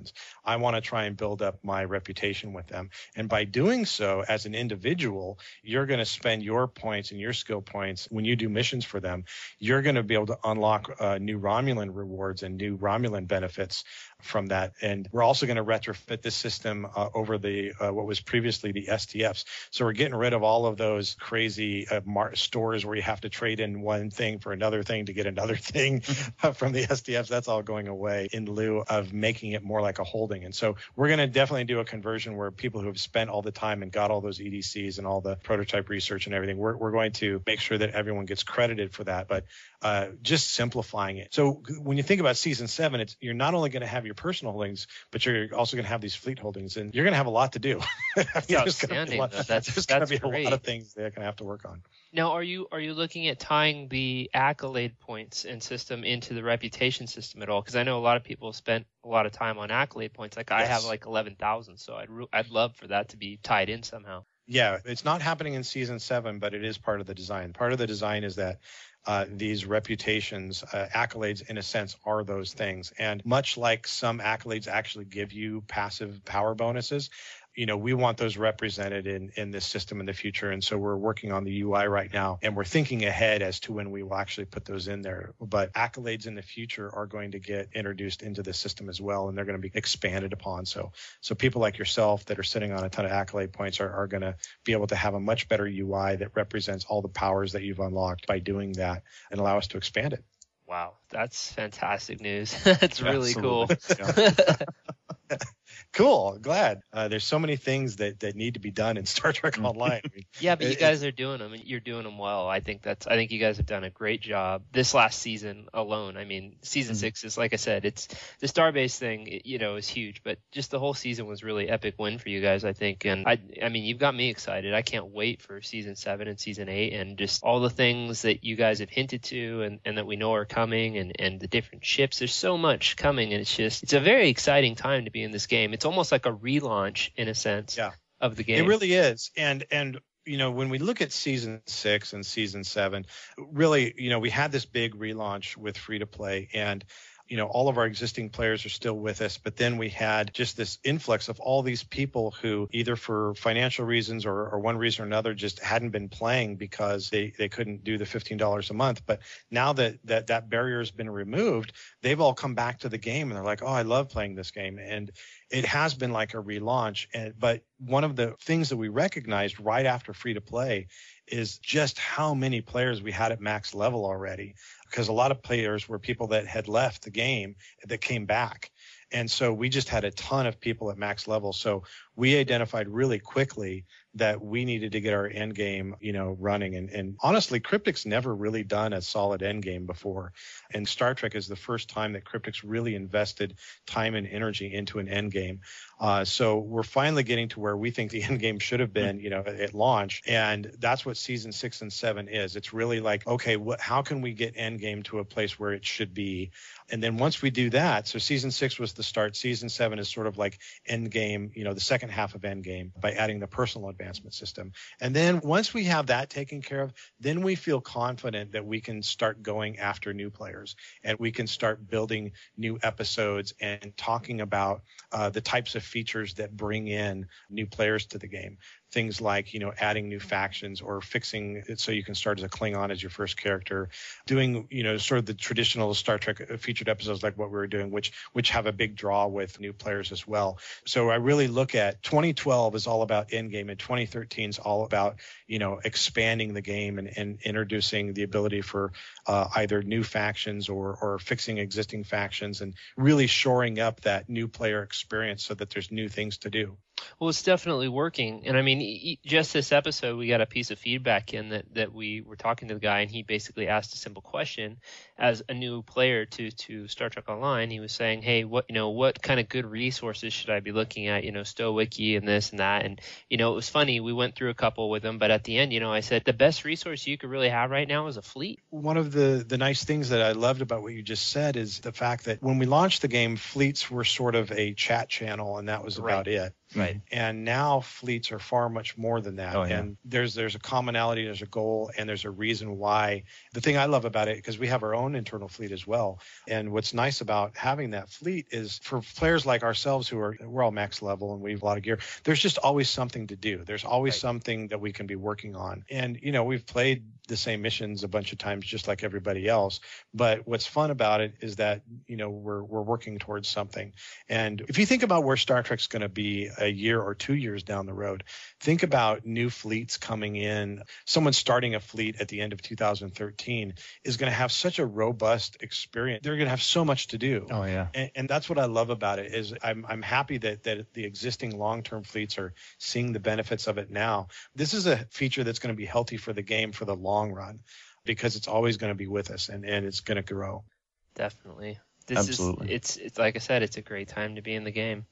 I want to try and build up my reputation with them. And by doing so, as an individual, you're going to spend your points and your skill points when you do missions for them. You're going to be able to unlock uh, new Romulan rewards and new Romulan benefits from that. And we're also going to retrofit this system uh, over the uh, what was previously the STFs. So we're getting rid of all of those crazy uh, mar- stores where you have to trade in one thing for another thing to get another <laughs> thing from the STFs. That's all going away in lieu of making it more like a holding. And so we're going to definitely do a conversion where people who have spent all the time and got all those EDCs and all the prototype research and everything, we're, we're going to make sure that everyone gets credited for that. But uh, just simplifying it. So when you think about season seven, it's you're not only going to have your personal holdings, but you're also going to have these fleet holdings, and you're going to have a lot to do. <laughs> Lot, that's there's going to be great. a lot of things they're going to have to work on. Now, are you are you looking at tying the accolade points and system into the reputation system at all? Because I know a lot of people spent a lot of time on accolade points. Like I have like eleven thousand, so I'd re- I'd love for that to be tied in somehow. Yeah, it's not happening in season seven, but it is part of the design. Part of the design is that uh, these reputations, uh, accolades, in a sense, are those things. And much like some accolades actually give you passive power bonuses, you know, we want those represented in, in this system in the future. And so we're working on the UI right now and we're thinking ahead as to when we will actually put those in there. But accolades in the future are going to get introduced into the system as well. And they're going to be expanded upon. So, so people like yourself that are sitting on a ton of accolade points are, are going to be able to have a much better UI that represents all the powers that you've unlocked by doing that and allow us to expand it. Wow, that's fantastic news. <laughs> that's really Absolutely. cool. <laughs> <laughs> cool. Glad. Uh, there's so many things that, that need to be done in Star Trek Online. I <laughs> mean, yeah, but you guys are doing them, and you're doing them well. I think that's. I think you guys have done a great job this last season alone. I mean, season six is like I said, it's the Starbase thing. You know, is huge, but just the whole season was really epic win for you guys. I think, and I. I mean, you've got me excited. I can't wait for season seven and season eight, and just all the things that you guys have hinted to, and, and that we know are coming, and and the different ships. There's so much coming, and it's just it's a very exciting time to be in this game. It's almost like a relaunch in a sense Yeah. of the game. It really is. And and you know, when we look at season six and season seven, really, you know, we had this big relaunch with free to play and you know, all of our existing players are still with us, but then we had just this influx of all these people who either for financial reasons or, or one reason or another just hadn't been playing because they, they couldn't do the $15 a month. But now that, that that barrier has been removed, they've all come back to the game and they're like, oh, I love playing this game. And it has been like a relaunch. And, but one of the things that we recognized right after free to play is just how many players we had at max level already because a lot of players were people that had left the game that came back. And so we just had a ton of people at max level. So we identified really quickly that we needed to get our end game, you know, running. And, and honestly, Cryptic's never really done a solid end game before. And Star Trek is the first time that Cryptic's really invested time and energy into an end game. Uh, so we're finally getting to where we think the <laughs> end game should have been, you know, at, launch. And that's what season six and seven is. It's really like, okay, what, how can we get end game to a place where it should be? And then once we do that, so season six was the start. Season seven is sort of like end game, you know, the second half of Endgame by adding the personal advancement system. And then once we have that taken care of, then we feel confident that we can start going after new players and we can start building new episodes and talking about uh, the types of features that bring in new players to the game things like you know adding new factions or fixing it so you can start as a Klingon as your first character, doing you know sort of the traditional Star Trek featured episodes like what we were doing, which which have a big draw with new players as well. So I really look at 2012 is all about Endgame, and 2013 is all about you know expanding the game and, and introducing the ability for uh, either new factions or or fixing existing factions and really shoring up that new player experience so that there's new things to do. Well, it's definitely working. And I mean, e- just this episode, we got a piece of feedback in that, that we were talking to the guy, and he basically asked a simple question as a new player to, to Star Trek Online. He was saying, Hey, what, you know, what kind of good resources should I be looking at? You know, StoWiki and this and that. And, you know, it was funny. We went through a couple with him, but at the end, you know, I said, the best resource you could really have right now is a fleet. One of the, the nice things that I loved about what you just said is the fact that when we launched the game, fleets were sort of a chat channel, and that was about Right. it. Right. And now fleets are far much more than that. Oh, yeah. And there's there's a commonality, there's a goal, and there's a reason why. The thing I love about it because we have our own internal fleet as well. And what's nice about having that fleet is for players like ourselves who are we're all max level and we have a lot of gear. There's just always something to do. There's always Right. something that we can be working on. And you know we've played the same missions a bunch of times just like everybody else. But what's fun about it is that you know we're we're working towards something. And if you think about where Star Trek's going to be a year or two years down the road, think about new fleets coming in. Someone starting a fleet at the end of 2013 is going to have such a robust experience. They're going to have so much to do. Oh yeah. And, and that's what I love about it is I'm I'm happy that that the existing long-term fleets are seeing the benefits of it now. This is a feature that's going to be healthy for the game for the long run because it's always going to be with us and, and it's going to grow. Definitely. This Absolutely. is it's it's like I said, it's a great time to be in the game.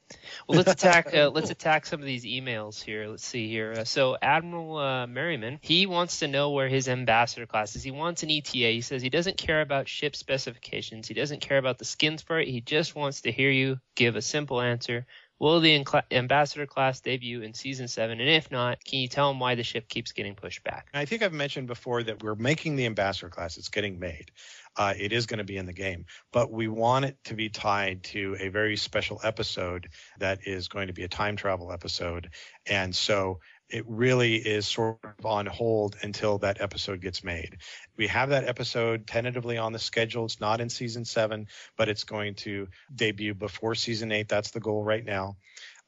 Well, let's attack uh, let's <laughs> attack some of these emails here. Let's see here. Uh, so Admiral uh, Merriman, he wants to know where his ambassador class is. He wants an ETA. He says he doesn't care about ship specifications. He doesn't care about the skins for it. He just wants to hear you give a simple answer. Will the Encla- ambassador class debut in season seven? And if not, can you tell him why the ship keeps getting pushed back? I think I've mentioned before that we're making the ambassador class. It's getting made. Uh, it is going to be in the game, but we want it to be tied to a very special episode that is going to be a time travel episode. And so it really is sort of on hold until that episode gets made. We have that episode tentatively on the schedule. It's not in season seven, but it's going to debut before season eight. That's the goal right now.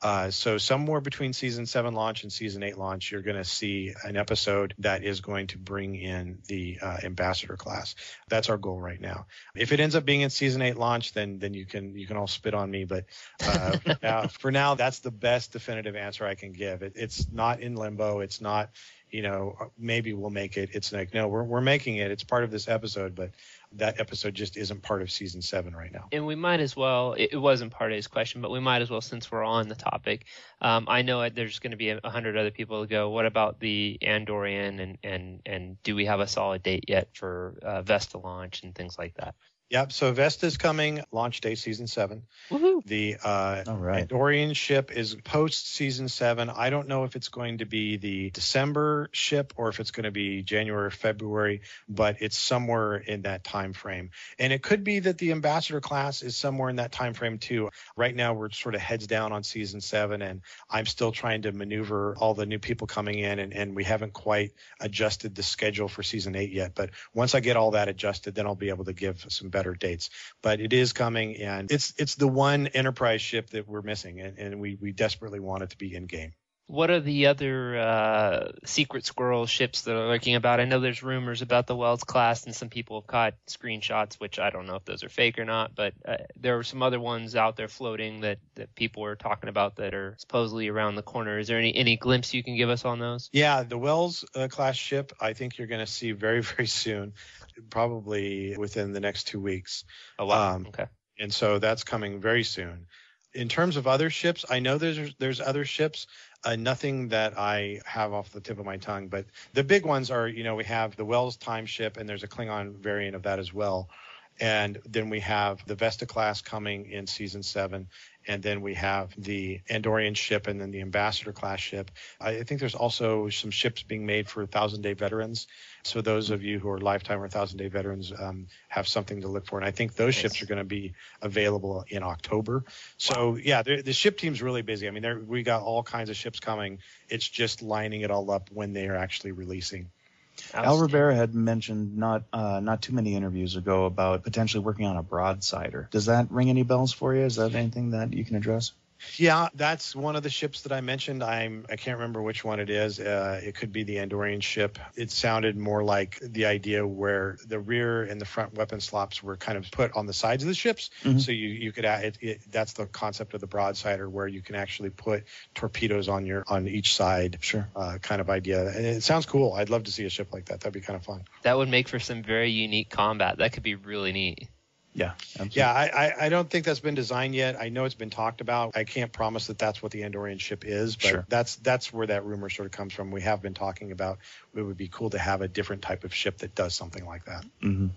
Uh, so somewhere between season seven launch and season eight launch, you're going to see an episode that is going to bring in the uh, ambassador class. That's our goal right now. If it ends up being in season eight launch, then then you can you can all spit on me. But uh, for, <laughs> now, for now, that's the best definitive answer I can give. It, it's not in limbo. It's not you know maybe we'll make it. It's like no, we're we're making it. It's part of this episode, but that episode just isn't part of season seven right now. and we might as well it, wasn't part of his question but we might as well since we're on the topic um, i know there's going to be a a hundred other people to go what about the andorian and and and do we have a solid date yet for uh, vesta launch and things like that Yep. So Vesta's coming, launch day season seven. Woohoo. The uh, All right. Andorian ship is post season seven. I don't know if it's going to be the December ship or if it's going to be January, or February, but it's somewhere in that time frame. And it could be that the ambassador class is somewhere in that time frame too. Right now we're sort of heads down on season seven, and I'm still trying to maneuver all the new people coming in, and, and we haven't quite adjusted the schedule for season eight yet. But once I get all that adjusted, then I'll be able to give some better dates. But it is coming, and it's it's the one enterprise ship that we're missing, and, and we we desperately want it to be in game. What are the other uh, secret squirrel ships that are lurking about i know there's rumors about the wells class and some people have caught screenshots which i don't know if those are fake or not but uh, there are some other ones out there floating that, that people are talking about that are supposedly around the corner is there any, any glimpse you can give us on those Yeah, the Wells uh, class ship, I think you're going to see very <laughs> very soon, probably within the next two weeks. oh wow Um, okay and so that's coming very soon. In terms of other ships, I know there's there's other ships. Uh, nothing that I have off the tip of my tongue, but the big ones are, you know, we have the Wells time ship, and there's a Klingon variant of that as well. And then we have the Vesta class coming in season seven, and then we have the Andorian ship, and then the Ambassador class ship. I think there's also some ships being made for Thousand Day veterans. So those of you who are lifetime or Thousand Day veterans um, have something to look for, and I think those ships are going to be available in October. So yeah, the, the ship team's really busy. I mean, we got all kinds of ships coming. It's just lining it all up when they are actually releasing. Al Rivera had mentioned not uh, not too many interviews ago about potentially working on a broadsider. Does that ring any bells for you? Is that anything that you can address? Yeah, that's one of the ships that I mentioned. I'm I can't remember which one it is. Uh, it could be the Andorian ship. It sounded more like the idea where the rear and the front weapon slots were kind of put on the sides of the ships, Mhm. so you you could add it, it. That's the concept of the broadsider, where you can actually put torpedoes on your on each side. Sure. Uh, kind of idea, and it sounds cool. I'd love to see a ship like that. That'd be kind of fun. that would make for some very unique combat that could be really neat Yeah. Absolutely. Yeah, I, I, don't think that's been designed yet. I know it's been talked about. I can't promise that that's what the Andorian ship is, but Sure. that's that's where that rumor sort of comes from. We have been talking about it would be cool to have a different type of ship that does something like that. hmm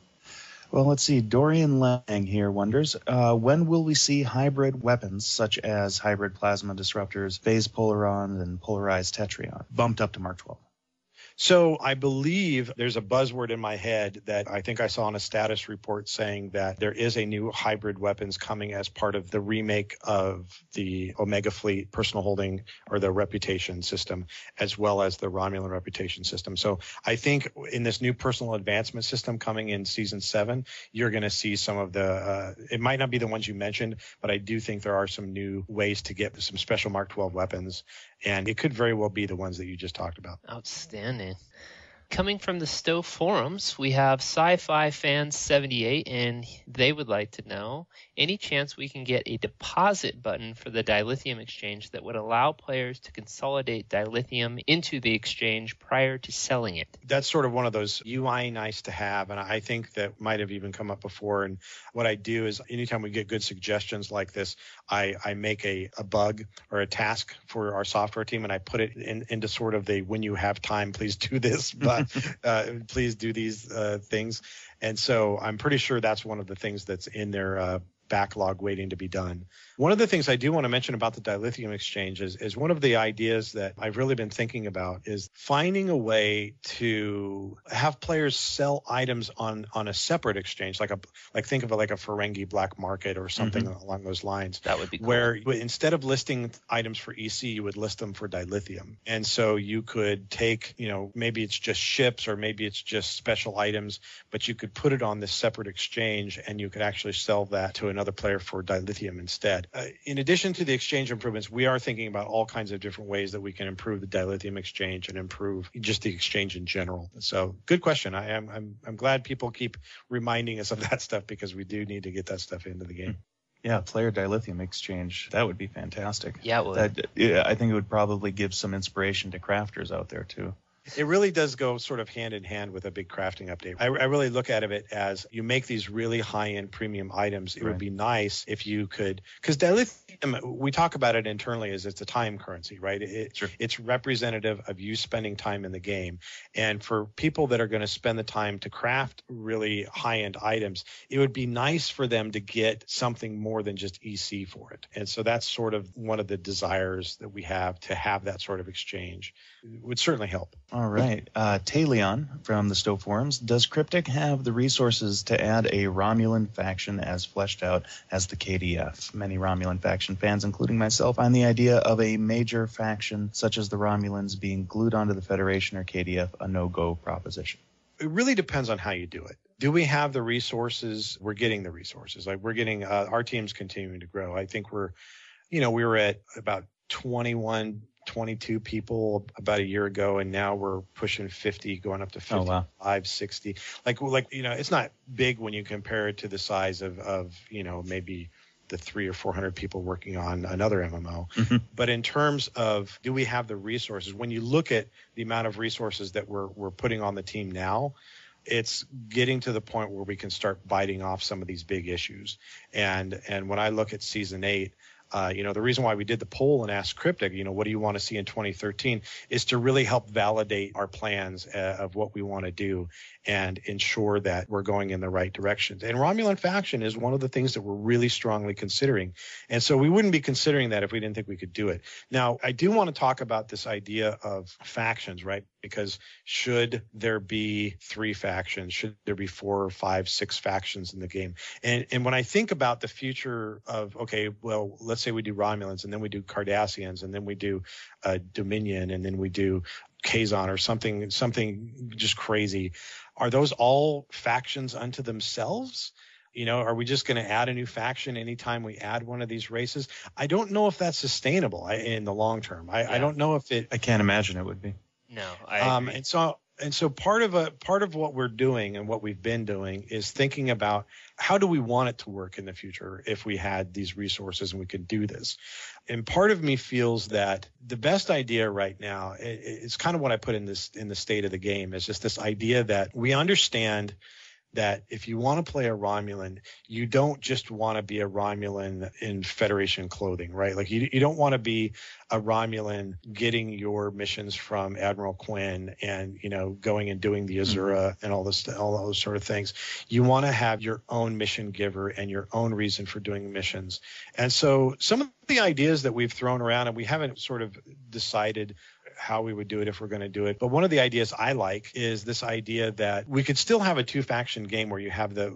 Well, let's see. Dorian Lang here wonders uh, when will we see hybrid weapons such as hybrid plasma disruptors, phase polarons, and polarized tetryon bumped up to Mark 12? So I believe there's a buzzword in my head that I think I saw in a status report saying that there is a new hybrid weapons coming as part of the remake of the Omega Fleet personal holding or the reputation system, as well as the Romulan reputation system. So I think in this new personal advancement system coming in season seven, you're going to see some of the. Uh, it might not be the ones you mentioned, but I do think there are some new ways to get some special Mark 12 weapons, and it could very well be the ones that you just talked about. Outstanding. Coming from the STO forums, we have Sci-Fi Fans 78, and they would like to know any chance we can get a deposit button for the dilithium exchange that would allow players to consolidate dilithium into the exchange prior to selling it. That's sort of one of those UI nice to have, and I think that might have even come up before. And what I do is anytime we get good suggestions like this, I, I make a, a bug or a task for our software team, and I put it in, into sort of the when you have time, please do this. But <laughs> <laughs> uh, please do these uh, things. And so I'm pretty sure that's one of the things that's in their uh, backlog waiting to be done. One of the things I do want to mention about the dilithium exchange is, is one of the ideas that I've really been thinking about is finding a way to have players sell items on on a separate exchange, like a like think of it like a Ferengi black market or something Mhm. along those lines. That would be cool. Where instead of listing items for EC, you would list them for dilithium. And so you could take, you know, maybe it's just ships or maybe it's just special items, but you could put it on this separate exchange and you could actually sell that to another player for dilithium instead. Uh, in addition to the exchange improvements, we are thinking about all kinds of different ways that we can improve the dilithium exchange and improve just the exchange in general. So, good question. I am I'm, I'm glad people keep reminding us of that stuff because we do need to get that stuff into the game. Yeah, player dilithium exchange. That would be fantastic. Yeah, it would. That, yeah, I think it would probably give some inspiration to crafters out there too. It really does go sort of hand in hand with a big crafting update. I, I really look at it as you make these really high end premium items. It would be nice if you could, because dilithium, we talk about it internally as it's a time currency, right? It, Sure. It's representative of you spending time in the game. And for people that are going to spend the time to craft really high end items, it would be nice for them to get something more than just EC for it. And so that's sort of one of the desires that we have to have that sort of exchange. It would certainly help. All right. Uh, Talion from the STO Forums. Does Cryptic have the resources to add a Romulan faction as fleshed out as the KDF? Many Romulan fans, including myself, find the idea of a major faction such as the Romulans being glued onto the Federation or KDF a no go proposition. it really depends on how you do it. Do we have the resources? We're getting the resources. Like we're getting uh, our team's continuing to grow. I think we're, you know, we were at about 21, 22 people about a year ago, and now we're pushing 50, going up to Oh, wow. 60. Like, like you know, it's not big when you compare it to the size of, of you know, maybe the three or 400 people working on another MMO. Mhm. But in terms of do we have the resources? When you look at the amount of resources that we're we're putting on the team now, it's getting to the point where we can start biting off some of these big issues. And and when I look at season eight, uh, you know, the reason why we did the poll and asked Cryptic, you know, what do you want to see in 2013, is to really help validate our plans uh, of what we want to do and ensure that we're going in the right directions. And Romulan faction is one of the things that we're really strongly considering. And so we wouldn't be considering that if we didn't think we could do it. Now, I do want to talk about this idea of factions, right? Because should there be three factions? Should there be four or five, six factions in the game? And and when I think about the future of okay, well, let's say we do Romulans and then we do Cardassians and then we do uh, Dominion and then we do Kazon or something something just crazy. Are those all factions unto themselves? You know, are we just going to add a new faction anytime we add one of these races? I don't know if that's sustainable in the long term. I, I don't know if it I can't imagine it would be. No, I um, agree. and so and so part of a part of what we're doing and what we've been doing is thinking about how do we want it to work in the future if we had these resources and we could do this. And part of me feels that the best idea right now i- i- it's kind of what i put in this in the state of the game is just this idea that we understand that if you want to play a Romulan, you don't just want to be a Romulan in Federation clothing, right? Like you, you don't want to be a Romulan getting your missions from Admiral Quinn and you know going and doing the Azura mm-hmm. and all this all those sort of things. You want to have your own mission giver and your own reason for doing missions. And so some of the ideas that we've thrown around and we haven't sort of decided how we would do it if we're going to do it. But one of the ideas I like is this idea that we could still have a two faction game where you have the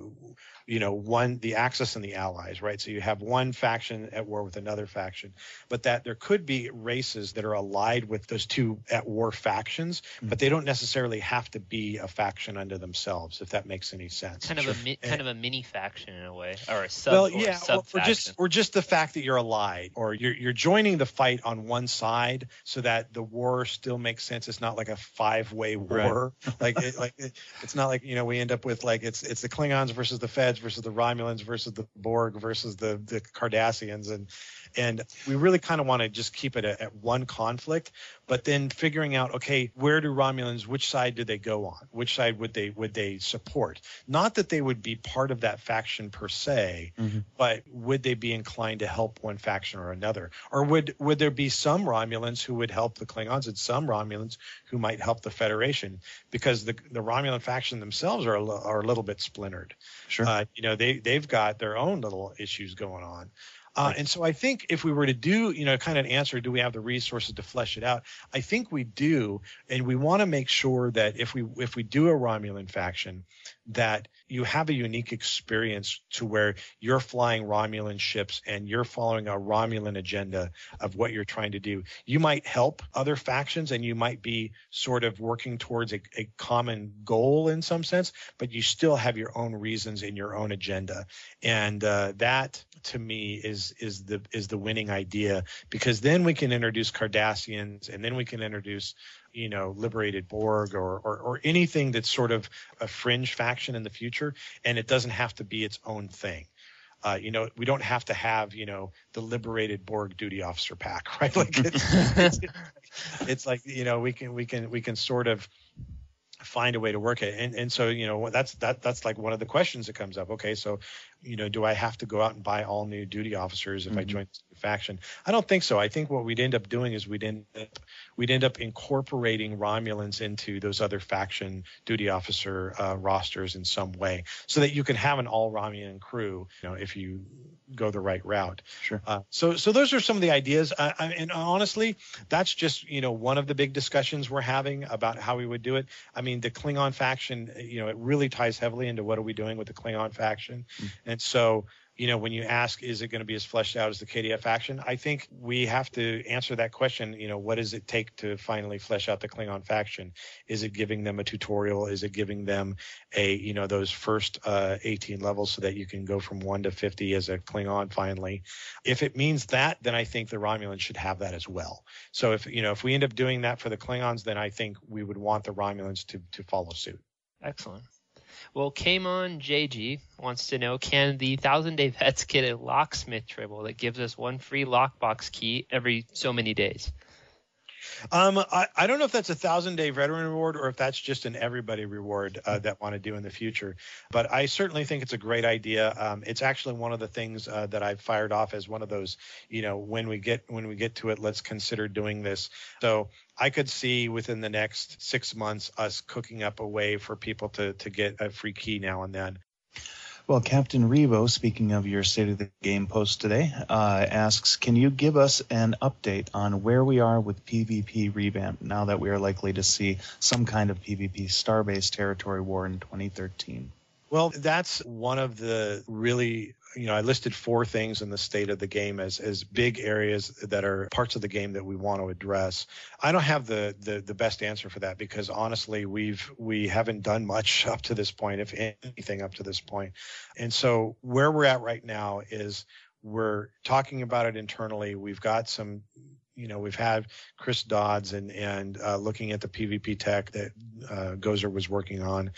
you know one the axis and the allies right so you have one faction at war with another faction but that there could be races that are allied with those two at war factions mm-hmm. but they don't necessarily have to be a faction unto themselves if that makes any sense kind of sure. a mi- kind and, of a mini faction in a way or a sub well yeah or, or just or just the fact that you're allied or you're you're joining the fight on one side so that the war still makes sense it's not like a five way war right. like it, like it, it's not like you know we end up with like it's it's the klingons versus the feds versus the Romulans versus the Borg versus the the Cardassians. And and we really kind of want to just keep it at, at, one conflict but then figuring out okay where do romulans which side do they go on? Which side would they would they support? Not that they would be part of that faction per se mm-hmm. but would they be inclined to help one faction or another? Or would would there be some romulans who would help the klingons and some romulans who might help the federation? Because the the romulan faction themselves are a, are a little bit splintered. Sure. Uh, you know they they've got their own little issues going on uh, and so I think if we were to do, you know, kind of an answer, do we have the resources to flesh it out? I think we do, and we want to make sure that if we if we do a Romulan faction, that you have a unique experience to where you're flying Romulan ships and you're following a Romulan agenda of what you're trying to do. You might help other factions and you might be sort of working towards a, a common goal in some sense, but you still have your own reasons and your own agenda. And uh, that to me is is the is the winning idea because then we can introduce Cardassians and then we can introduce you know, liberated Borg or, or, or anything that's sort of a fringe faction in the future, and it doesn't have to be its own thing. Uh, you know, we don't have to have, you know, the liberated Borg duty officer pack, <laughs> right? Like it's, it's, it's, like, you know, we can, we can, we can sort of find a way to work it. And, and so, you know, that's, that, that's like one of the questions that comes up. Okay. So, you know, do I have to go out and buy all new duty officers if mm-hmm. I join the faction? I don't think so. I think what we'd end up doing is we'd end up we'd end up incorporating Romulans into those other faction duty officer uh, rosters in some way, so that you can have an all Romulan crew. You know, if you go the right route. Sure. Uh, so so those are some of the ideas. Uh, I, and honestly, that's just you know one of the big discussions we're having about how we would do it. I mean, the Klingon faction, you know, it really ties heavily into what are we doing with the Klingon faction, mm-hmm. and so you know, when you ask, is it going to be as fleshed out as the KDF faction? I think we have to answer that question. You know, what does it take to finally flesh out the Klingon faction? Is it giving them a tutorial? Is it giving them a, you know, those first uh, 18 levels so that you can go from one to 50 as a Klingon finally? If it means that, then I think the Romulans should have that as well. So if, you know, if we end up doing that for the Klingons, then I think we would want the Romulans to, to follow suit. Excellent. Well, Kamon JG wants to know can the Thousand Day Vets get a locksmith tribble that gives us one free lockbox key every so many days? Um, I, I don't know if that's a thousand day veteran reward or if that's just an everybody reward uh, that want to do in the future. But I certainly think it's a great idea. Um, it's actually one of the things uh, that I've fired off as one of those, you know, when we get when we get to it, let's consider doing this. So I could see within the next six months us cooking up a way for people to to get a free key now and then. Well, Captain Revo, speaking of your State of the Game post today, uh, asks, can you give us an update on where we are with PvP revamp now that we are likely to see some kind of PvP Starbase territory war in 2013? Well, that's one of the really you know, I listed four things in the state of the game as as big areas that are parts of the game that we want to address. I don't have the the, the best answer for that because honestly, we've we haven't done much <laughs> up to this point, if anything, up to this point. And so where we're at right now is we're talking about it internally. We've got some you know, we've had Chris Dodds and and uh, looking at the PvP tech that uh, Gozer was working on,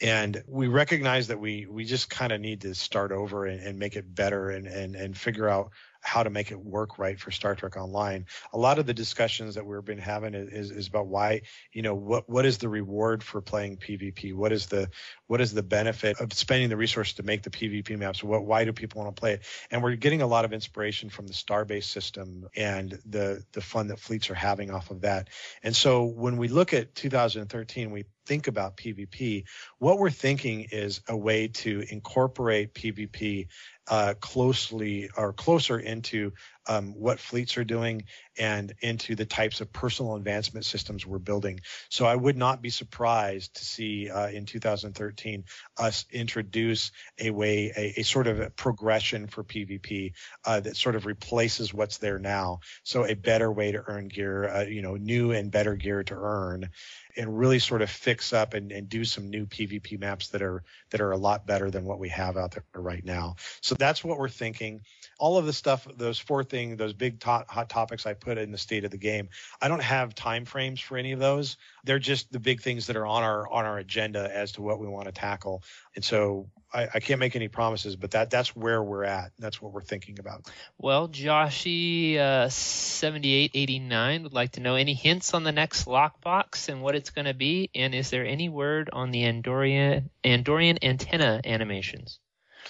and we recognize that we we just kind of need to start over and, and, make it better and and and figure out how to make it work right for Star Trek Online. A lot of the discussions that we've been having is, is about why, you know, what what is the reward for playing PvP? What is the what is the benefit of spending the resources to make the PvP maps? What why do people want to play it? And we're getting a lot of inspiration from the Starbase system and the the fun that fleets are having off of that. And so when we look at 2013, we think about PvP, what we're thinking is a way to incorporate PvP uh, closely or closer into um, what fleets are doing and into the types of personal advancement systems we're building. So I would not be surprised to see uh, in 2013 us introduce a way, a, a sort of a progression for PvP uh, that sort of replaces what's there now. So a better way to earn gear, uh, you know, new and better gear to earn and really sort of fix up and, and do some new PvP maps that are that are a lot better than what we have out there right now. So that's what we're thinking. All of the stuff, those four things, those big hot topics I put in the state of the game. I don't have time frames for any of those. They're just the big things that are on our on our agenda as to what we want to tackle. And so I, I, can't make any promises, but that that's where we're at. That's what we're thinking about. Well, Joshy uh, seventy eight eighty nine would like to know any hints on the next lockbox and what it's going to be, and is there any word on the Andorian Andorian antenna animations?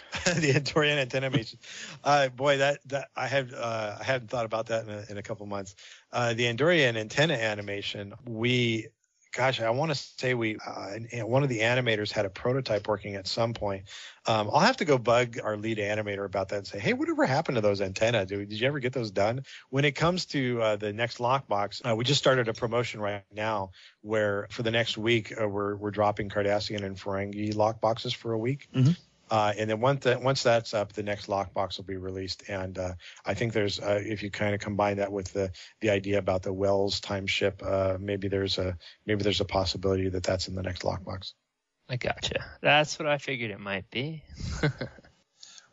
<laughs> the Andorian antenna animation. Uh, boy, that that I have uh, I hadn't thought about that in a, in a couple months. Uh, the Andorian antenna animation, we gosh, I want to say we uh, one of the animators had a prototype working at some point. Um, I'll have to go bug our lead animator about that and say, hey, whatever happened to those antenna? Dude, did you ever get those done? When it comes to uh, the next lockbox, uh, we just started a promotion right now where for the next week we're we're dropping Cardassian and Ferengi lockboxes for a week. Mm-hmm. Uh, and then once that once that's up, the next lockbox will be released. And uh, I think there's uh, if you kind of combine that with the the idea about the Wells time ship, uh, maybe there's a maybe there's a possibility that that's in the next lockbox. I gotcha. That's what I figured it might be. <laughs>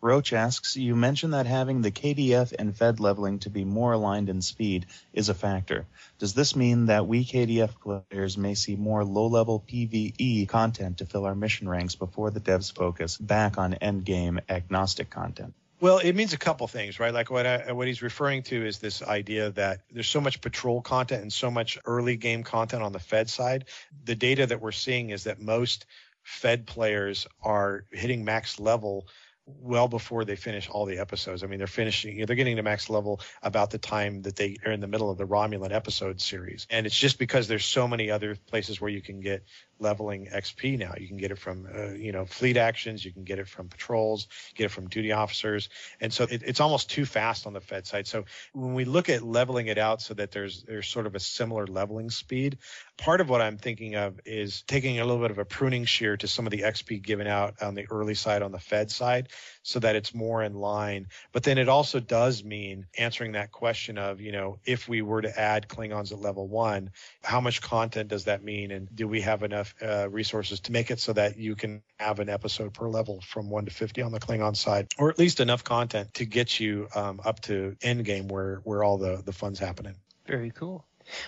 Roach asks, you mentioned that having the KDF and Fed leveling to be more aligned in speed is a factor. Does this mean that we KDF players may see more low-level PvE content to fill our mission ranks before the devs focus back on endgame agnostic content? Well, it means a couple things, right? Like what I, what he's referring to is this idea that there's so much patrol content and so much early game content on the Fed side. The data that we're seeing is that most Fed players are hitting max level well before they finish all the episodes. I mean, they're finishing, you know, they're getting to max level about the time that they are in the middle of the Romulan episode series. And it's just because there's so many other places where you can get leveling XP now. You can get it from, uh, you know, fleet actions. You can get it from patrols, get it from duty officers. And so it, it's almost too fast on the Fed side. So when we look at leveling it out so that there's, there's sort of a similar leveling speed, part of what I'm thinking of is taking a little bit of a pruning shear to some of the XP given out on the early side on the Fed side so that it's more in line. But then it also does mean answering that question of, you know, if we were to add Klingons at level one, how much content does that mean? And do we have enough uh, resources to make it so that you can have an episode per level from 1 to 50 on the Klingon side, or at least enough content to get you um, up to endgame where, where all the, the fun's happening. Very cool.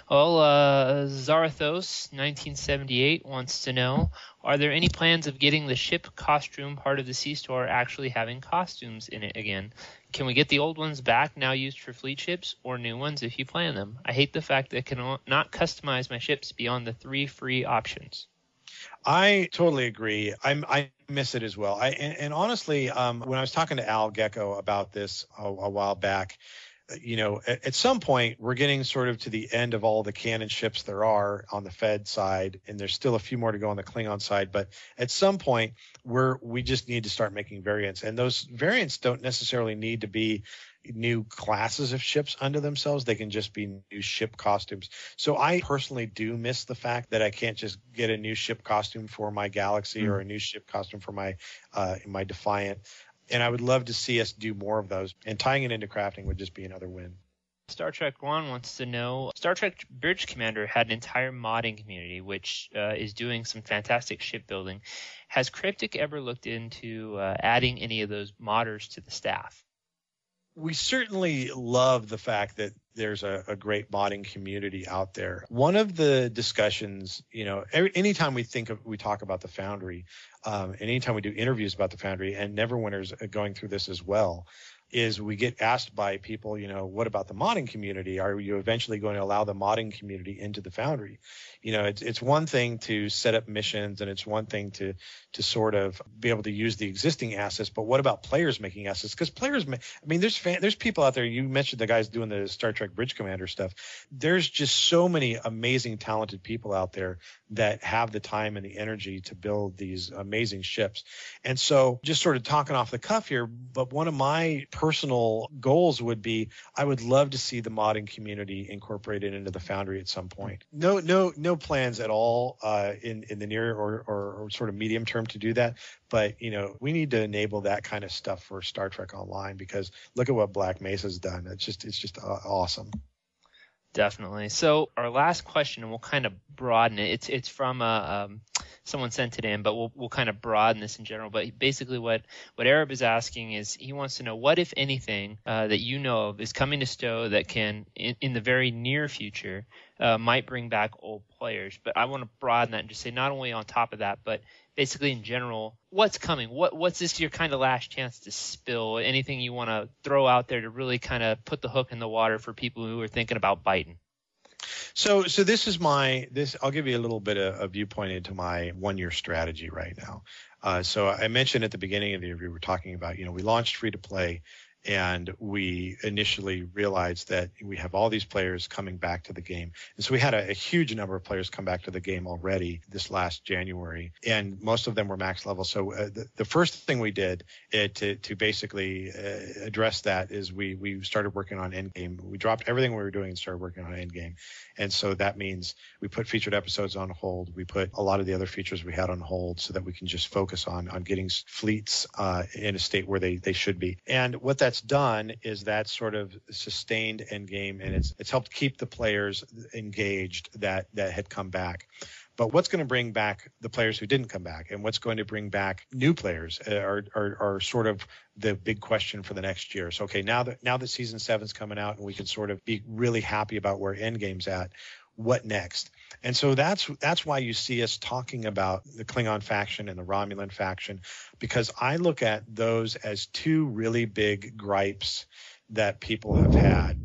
Well, uh, Zarathos, 1978, wants to know Are there any plans of getting the ship costume part of the C Store actually having costumes in it again? Can we get the old ones back now used for fleet ships, or new ones if you plan them? I hate the fact that I can not customize my ships beyond the three free options. I totally agree. I'm, I miss it as well. I and, and honestly, um, when I was talking to Al Gecko about this a, a while back, you know, at, at, some point we're getting sort of to the end of all the canon ships there are on the Fed side, and there's still a few more to go on the Klingon side. But at some point, we're we just need to start making variants, and those variants don't necessarily need to be new classes of ships unto themselves. They can just be new ship costumes. So I personally do miss the fact that I can't just get a new ship costume for my Galaxy mm-hmm. or a new ship costume for my uh, my Defiant and I would love to see us do more of those. And tying it into crafting would just be another win. Star Trek One wants to know Star Trek Bridge Commander had an entire modding community which uh, is doing some fantastic shipbuilding. Has Cryptic ever looked into uh, adding any of those modders to the staff? we certainly love the fact that there's a, a, great modding community out there. One of the discussions, you know, every, anytime we think of, we talk about the Foundry, um, and anytime we do interviews about the Foundry, and Neverwinter's going through this as well, is we get asked by people, you know, what about the modding community? Are you eventually going to allow the modding community into the Foundry? You know, it's it's one thing to set up missions and it's one thing to to sort of be able to use the existing assets, but what about players making assets? Because players, ma- I mean, there's fan, there's people out there. You mentioned the guys doing the Star Trek Bridge Commander stuff. There's just so many amazing, talented people out there that have the time and the energy to build these amazing ships. And so, just sort of talking off the cuff here, but one of my personal goals would be I would love to see the modding community incorporated into the Foundry at some point. No, no, no plans at all uh, in in the near or, or, or sort of medium term to do that. But you know, we need to enable that kind of stuff for Star Trek Online because look at what Black Mesa's done. It's just it's just uh, awesome. Definitely. So our last question, and we'll kind of broaden it. It's it's from uh, um, someone sent it in, but we'll we'll kind of broaden this in general. But basically, what what Arab is asking is he wants to know what, if anything, uh, that you know of is coming to STO that can, in, in the very near future, uh, might bring back old players. But I want to broaden that and just say not only on top of that, but basically in general, what's coming? What what's this your kind of last chance to spill? Anything you want to throw out there to really kind of put the hook in the water for people who are thinking about biting? So, so this is my this. I'll give you a little bit of a viewpoint into my one year strategy right now. Uh, so I mentioned at the beginning of the interview, we're talking about you know we launched free to play and we initially realized that we have all these players coming back to the game. And so we had a, a, huge number of players come back to the game already this last January, and most of them were max level. So uh, the, the, first thing we did uh, to, to basically uh, address that is we, we started working on endgame. We dropped everything we were doing and started working on endgame. And so that means we put featured episodes on hold. We put a lot of the other features we had on hold so that we can just focus on, on getting fleets uh, in a state where they, they should be. And what that's done is that sort of sustained end game, and it's it's helped keep the players engaged that that had come back. But what's going to bring back the players who didn't come back, and what's going to bring back new players uh, are, are, are sort of the big question for the next year. So, okay, now that now that season seven's coming out, and we can sort of be really happy about where Endgame's at, what next? And so that's that's why you see us talking about the Klingon faction and the Romulan faction, because I look at those as two really big gripes that people have had.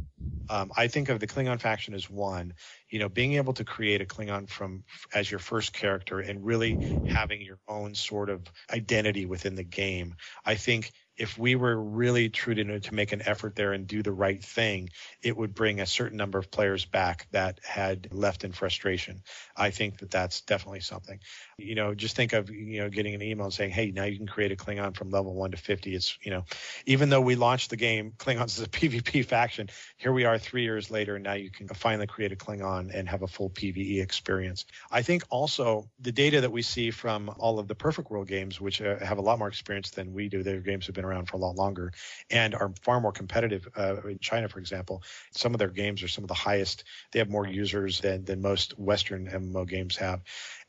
Um, I think of the Klingon faction as one, you know, being able to create a Klingon from as your first character and really having your own sort of identity within the game. I think if we were really true to, to make an effort there and do the right thing, it would bring a certain number of players back that had left in frustration. I think that that's definitely something. You know, just think of, you know, getting an email saying, hey, now you can create a Klingon from level one to 50. It's, you know, even though we launched the game, <laughs> Klingons is a PvP faction, here we are three years later, and now you can finally create a Klingon and have a full PvE experience. I think also the data that we see from all of the Perfect World games, which uh, have a lot more experience than we do, their games have been around for a lot longer and are far more competitive. Uh, in China, for example, some of their games are some of the highest. They have more users than, than most Western MMO games have.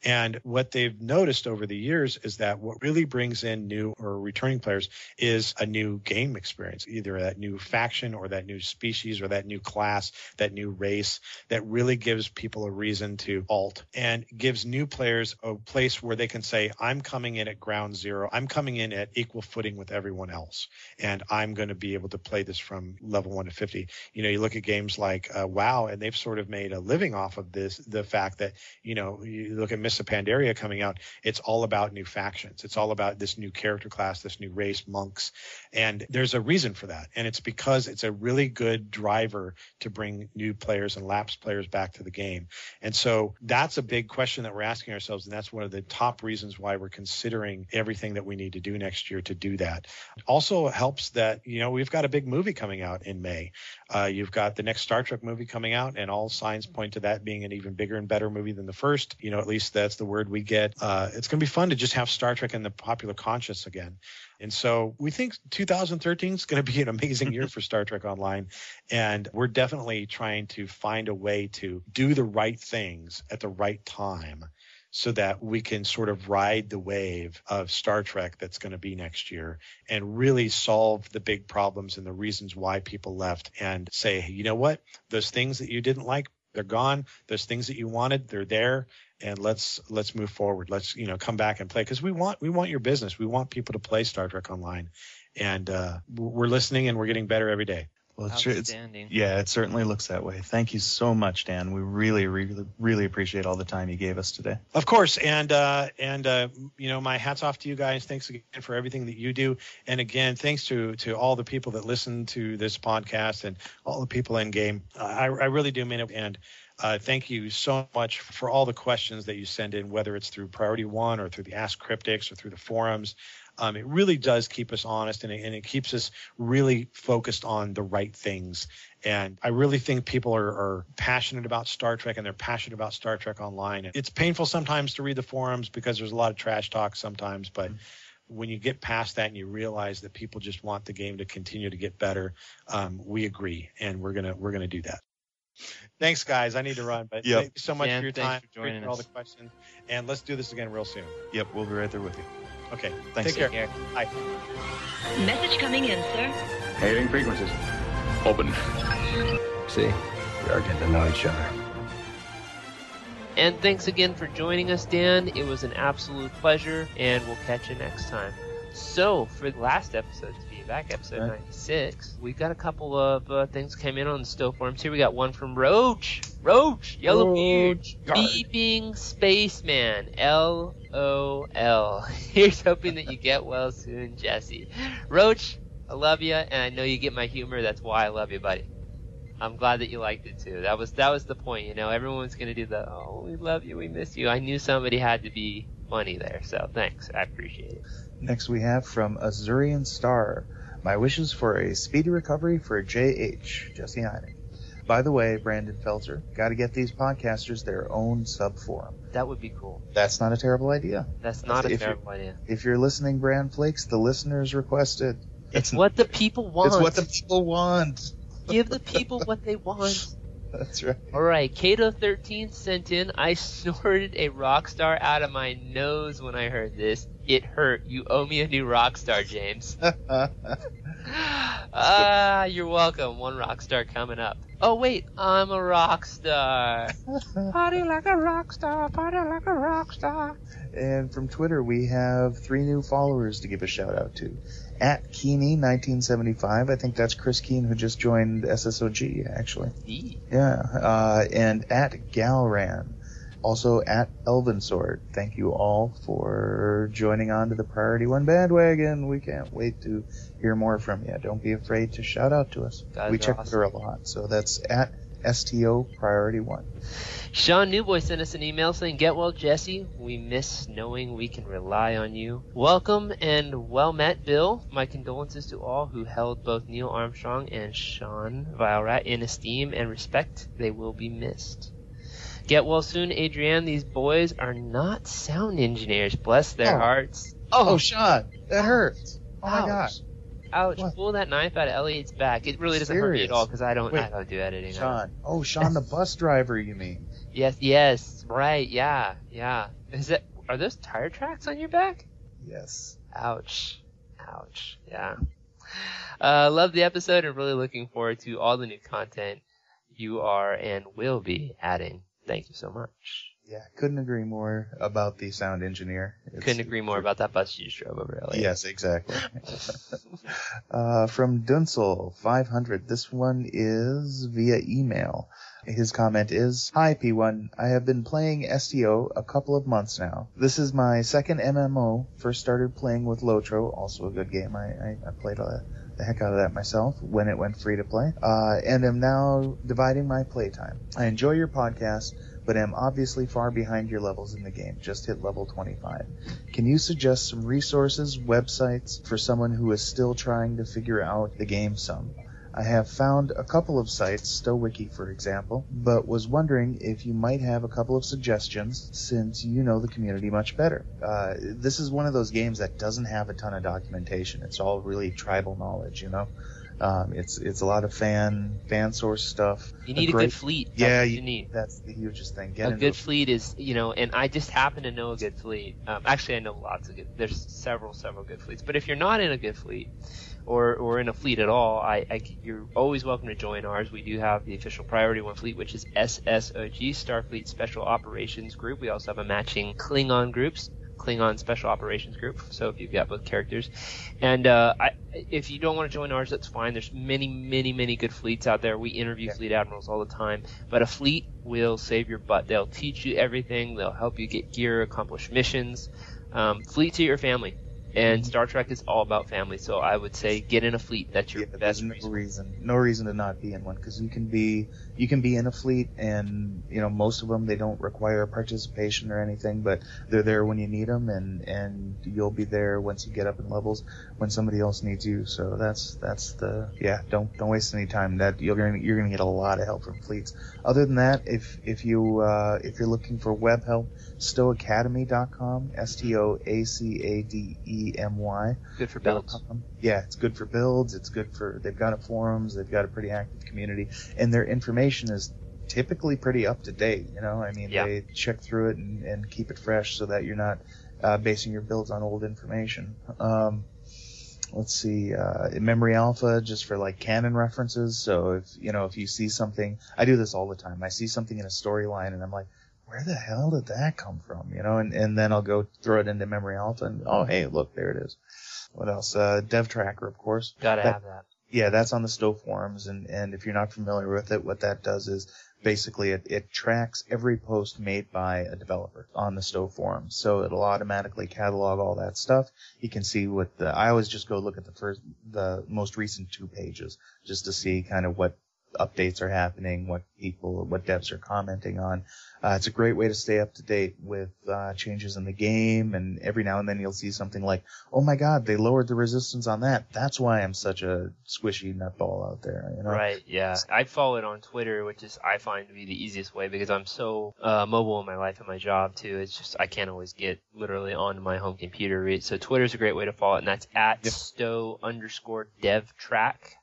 And what they've noticed over the years is that what really brings in new or returning players is a new game experience, either that new faction or that new species or that new class, that new race that really gives people a reason to alt and gives new players a place where they can say, I'm coming in at ground zero. I'm coming in at equal footing with everyone else. And I'm going to be able to play this from level one to 50. You know, you look at games like uh, WoW and they've sort of made a living off of this, the fact that, you know, you look at of Pandaria coming out, it's all about new factions. It's all about this new character class, this new race, monks. And there's a reason for that. And it's because it's a really good driver to bring new players and lapsed players back to the game. And so that's a big question that we're asking ourselves. And that's one of the top reasons why we're considering everything that we need to do next year to do that. Also helps that, you know, we've got a big movie coming out in May. Uh, you've got the next Star Trek movie coming out, and all signs point to that being an even bigger and better movie than the first. You know, at least that's the word we get. Uh, it's going to be fun to just have Star Trek in the popular conscious again. And so we think 2013 is going to be an amazing year for Star Trek Online. And we're definitely trying to find a way to do the right things at the right time so that we can sort of ride the wave of Star Trek that's going to be next year and really solve the big problems and the reasons why people left and say, hey, you know what? Those things that you didn't like they're gone. Those things that you wanted, they're there, and let's let's move forward. Let's you know come back and play because we want we want your business. We want people to play Star Trek Online, and uh, we're listening and we're getting better every day. Well, it's, it's yeah, it certainly looks that way. Thank you so much, Dan. We really, really, really appreciate all the time you gave us today. Of course, and uh, and uh, you know, my hats off to you guys. Thanks again for everything that you do, and again, thanks to to all the people that listen to this podcast and all the people in game. I, I really do mean it, and uh, thank you so much for all the questions that you send in, whether it's through Priority One or through the Ask Cryptics or through the forums. Um, it really does keep us honest and it, and it keeps us really focused on the right things. And I really think people are, are passionate about Star Trek and they're passionate about Star Trek Online. It's painful sometimes to read the forums because there's a lot of trash talk sometimes, but when you get past that and you realize that people just want the game to continue to get better, um, we agree, and we're gonna we're gonna do that. Thanks, guys. I need to run, but Yep. thank you so much Dan, for your time. for joining Appreciate all the questions, and let's do this again real soon. Yep, we'll be right there with you. Okay, Thanks. take care. Take care. Bye. Message coming in, sir. Hailing frequencies. Open. See, we are getting to know each other. And thanks again for joining us, Dan. It was an absolute pleasure, and we'll catch you next time. So, for the last episode, to be back, episode Right. 96, we got a couple of uh, things came in on the STO forums. Here we got one from Roach. Roach, Yellow Beard, Beeping Spaceman, L O L. <laughs> Here's hoping that you get well soon, Jesse. Roach, I love you, and I know you get my humor. That's why I love you, buddy. I'm glad that you liked it too. That was that was the point, you know. Everyone's gonna do the oh we love you, we miss you. I knew somebody had to be funny there, so thanks. I appreciate it. Next, we have from Azurian Star. My wishes for a speedy recovery for JH, Jesse Heineck. By the way, Brandon Felter, got to get these podcasters their own sub forum. That would be cool. That's not a terrible idea. That's not a terrible idea. If you're listening, BranFlakes, the listeners requested. It's what the people want. It's what the people want. <laughs> Give the people what they want. <laughs> That's right. All right, Kato 13 sent in. I <laughs> snorted a rock star out of my nose when I heard this. It hurt. You owe me a new rock star, James. <laughs> Ah, you're welcome. One rock star coming up. Oh wait, I'm a rock star. <laughs> Party like a rock star. Party like a rock star. And from Twitter, we have three new followers to give a shout out to. At Keeney1975, I think that's Chris Keen who just joined SSOG, actually. Eee. Yeah. Uh, and at Galran. Also at Elven Sword. Thank you all for joining on to the Priority One bandwagon. We can't wait to hear more from you. Don't be afraid to shout out to us. Guys we check awesome. Twitter a lot. So that's at STO Priority One. Sean Newboy sent us an email saying, Get well, Jesse. We miss knowing we can rely on you. Welcome and well met, Bill. My condolences to all who held both Neil Armstrong and Sean Vilerat in esteem and respect. They will be missed. Get well soon, Adrienne. These boys are not sound engineers. Bless their Oh. hearts. Oh, Sean, that hurts. Oh my Ouch. gosh. Ouch! What? Pull that knife out of Elliot's back. It really doesn't hurt me at all because I don't. I Wait. don't do editing. I Sean. Oh, Sean the <laughs> bus driver, you mean? Yes, yes, right, yeah, yeah. Is that are those tire tracks on your back? Yes. Ouch, ouch, yeah. Uh, love the episode and really looking forward to all the new content you are and will be adding. Thank you so much. Yeah, couldn't agree more about the sound engineer. It's- Couldn't agree more about that bus you drove over LA. Yes, exactly. <laughs> uh, from Dunsel, 500. This one is via email. His comment is, Hi P1, I have been playing STO a couple of months now. This is my second MMO. First started playing with Lotro, also a good game. I, I, I played a, the heck out of that myself when it went free to play. Uh, and am now dividing my playtime. I enjoy your podcast, but am obviously far behind your levels in the game. Just hit level 25. Can you suggest some resources, websites for someone who is still trying to figure out the game some? I have found a couple of sites, STOWiki for example, but was wondering if you might have a couple of suggestions since you know the community much better. Uh, this is one of those games that doesn't have a ton of documentation. It's all really tribal knowledge, you know? Um, it's it's a lot of fan fan source stuff. You need a, great, good fleet. That's yeah, what you, you need. That's the hugest thing. Get a good fleet is, you know, and I just happen to know a good fleet. Um, actually, I know lots of good. There's several, several good fleets. But if you're not in a good fleet, or or in a fleet at all, I, I you're always welcome to join ours. We do have the official Priority One fleet, which is SSOG Starfleet Special Operations Group. We also have a matching Klingon groups. Klingon Special Operations Group. So if you've got both characters, and uh, I, if you don't want to join ours, that's fine. There's many, many, many good fleets out there. We interview fleet admirals all the time, but a fleet will save your butt. They'll teach you everything. They'll help you get gear, accomplish missions. Um, fleets are your family. And mm-hmm. Star Trek is all about family, so I would say get in a fleet. That's your Yeah, best no reason. reason, no reason to not be in one because you can be you can be in a fleet and you know most of them they don't require participation or anything, but they're there when you need them and and you'll be there once you get up in levels when somebody else needs you. So that's that's the yeah don't don't waste any time. That you're gonna you're gonna get a lot of help from fleets. Other than that, if if you uh, if you're looking for web help, stowacademy.com, S T O A C A D E M Y. Good for builds. Yeah, it's good for builds. It's good for they've got a forums. They've got a pretty active community, and their information is typically pretty up to date. You know, I mean, Yeah. they check through it and, and keep it fresh so that you're not uh, basing your builds on old information. Um, let's see, uh, memory alpha just for like canon references. So if you know if you see something, I do this all the time. I see something in a storyline and I'm like, where the hell did that come from? You know, and and then I'll go throw it into memory alpha and oh hey look there it is. What else? Uh, Dev Tracker of course. Gotta That- have that. Yeah, that's on the STO forums, and, and if you're not familiar with it, what that does is basically it, it tracks every post made by a developer on the STO forums. So it'll automatically catalog all that stuff. You can see what the, I always just go look at the first, the most recent two pages just to see kind of what updates are happening, what people, what devs are commenting on. Uh, it's a great way to stay up to date with uh, changes in the game, and every now and then you'll see something like, "Oh my God, they lowered the resistance on that. That's why I'm such a squishy nutball out there." You know? Right, yeah. I follow it on Twitter, which is I find to be the easiest way because I'm so uh, mobile in my life and my job too. It's just I can't always get literally onto my home computer. So Twitter's a great way to follow it, and that's at STO underscore dev track.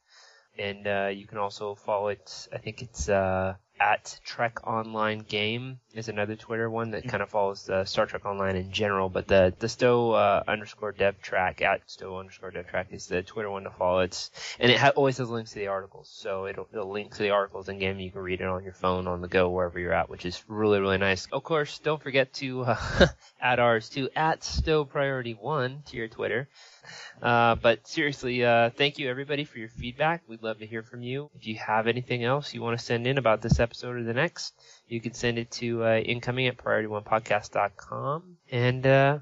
And uh, you can also follow it. I think it's uh, at Trek Online Game is another Twitter one that kind of follows the Star Trek Online in general. But the the STO uh, underscore Dev Track at STO underscore Dev Track is the Twitter one to follow. It's and it ha- always has links to the articles, so it'll, it'll link to the articles in game. You can read it on your phone, on the go, wherever you're at, which is really really nice. Of course, don't forget to uh, <laughs> add ours to at STO Priority One to your Twitter. Uh, but seriously, uh, thank you everybody for your feedback. We'd love to hear from you. If you have anything else you want to send in about this episode or the next, you can send it to uh, incoming at priorityonepodcast.com. And uh,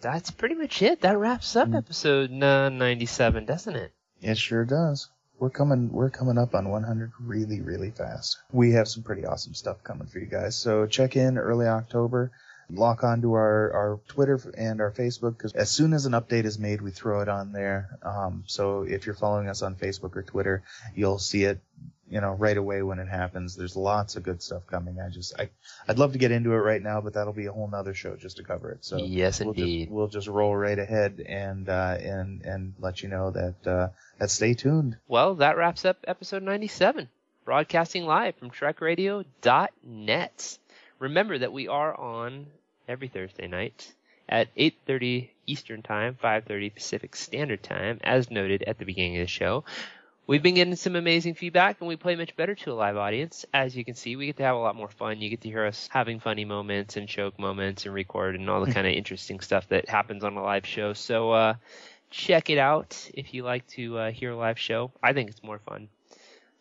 that's pretty much it. That wraps up episode uh, 97, doesn't it? It sure does. We're coming, we're coming up on 100 really, really fast. We have some pretty awesome stuff coming for you guys. So check in early October. Lock onto our, our Twitter and our Facebook because as soon as an update is made, we throw it on there. Um, so if you're following us on Facebook or Twitter, you'll see it, you know, right away when it happens. There's lots of good stuff coming. I just, I, I'd love to get into it right now, but that'll be a whole nother show just to cover it. So Yes, we'll indeed. Just, we'll just roll right ahead and, uh, and, and let you know that, uh, that stay tuned. Well, that wraps up episode 97, broadcasting live from TrekRadio.net. Remember that we are on every Thursday night at 8:30 Eastern Time, 5:30 Pacific Standard Time, as noted at the beginning of the show. We've been getting some amazing feedback, and we play much better to a live audience. As you can see, we get to have a lot more fun. You get to hear us having funny moments and joke moments and record and all the <laughs> kind of interesting stuff that happens on a live show. So uh, check it out if you like to uh, hear a live show. I think it's more fun.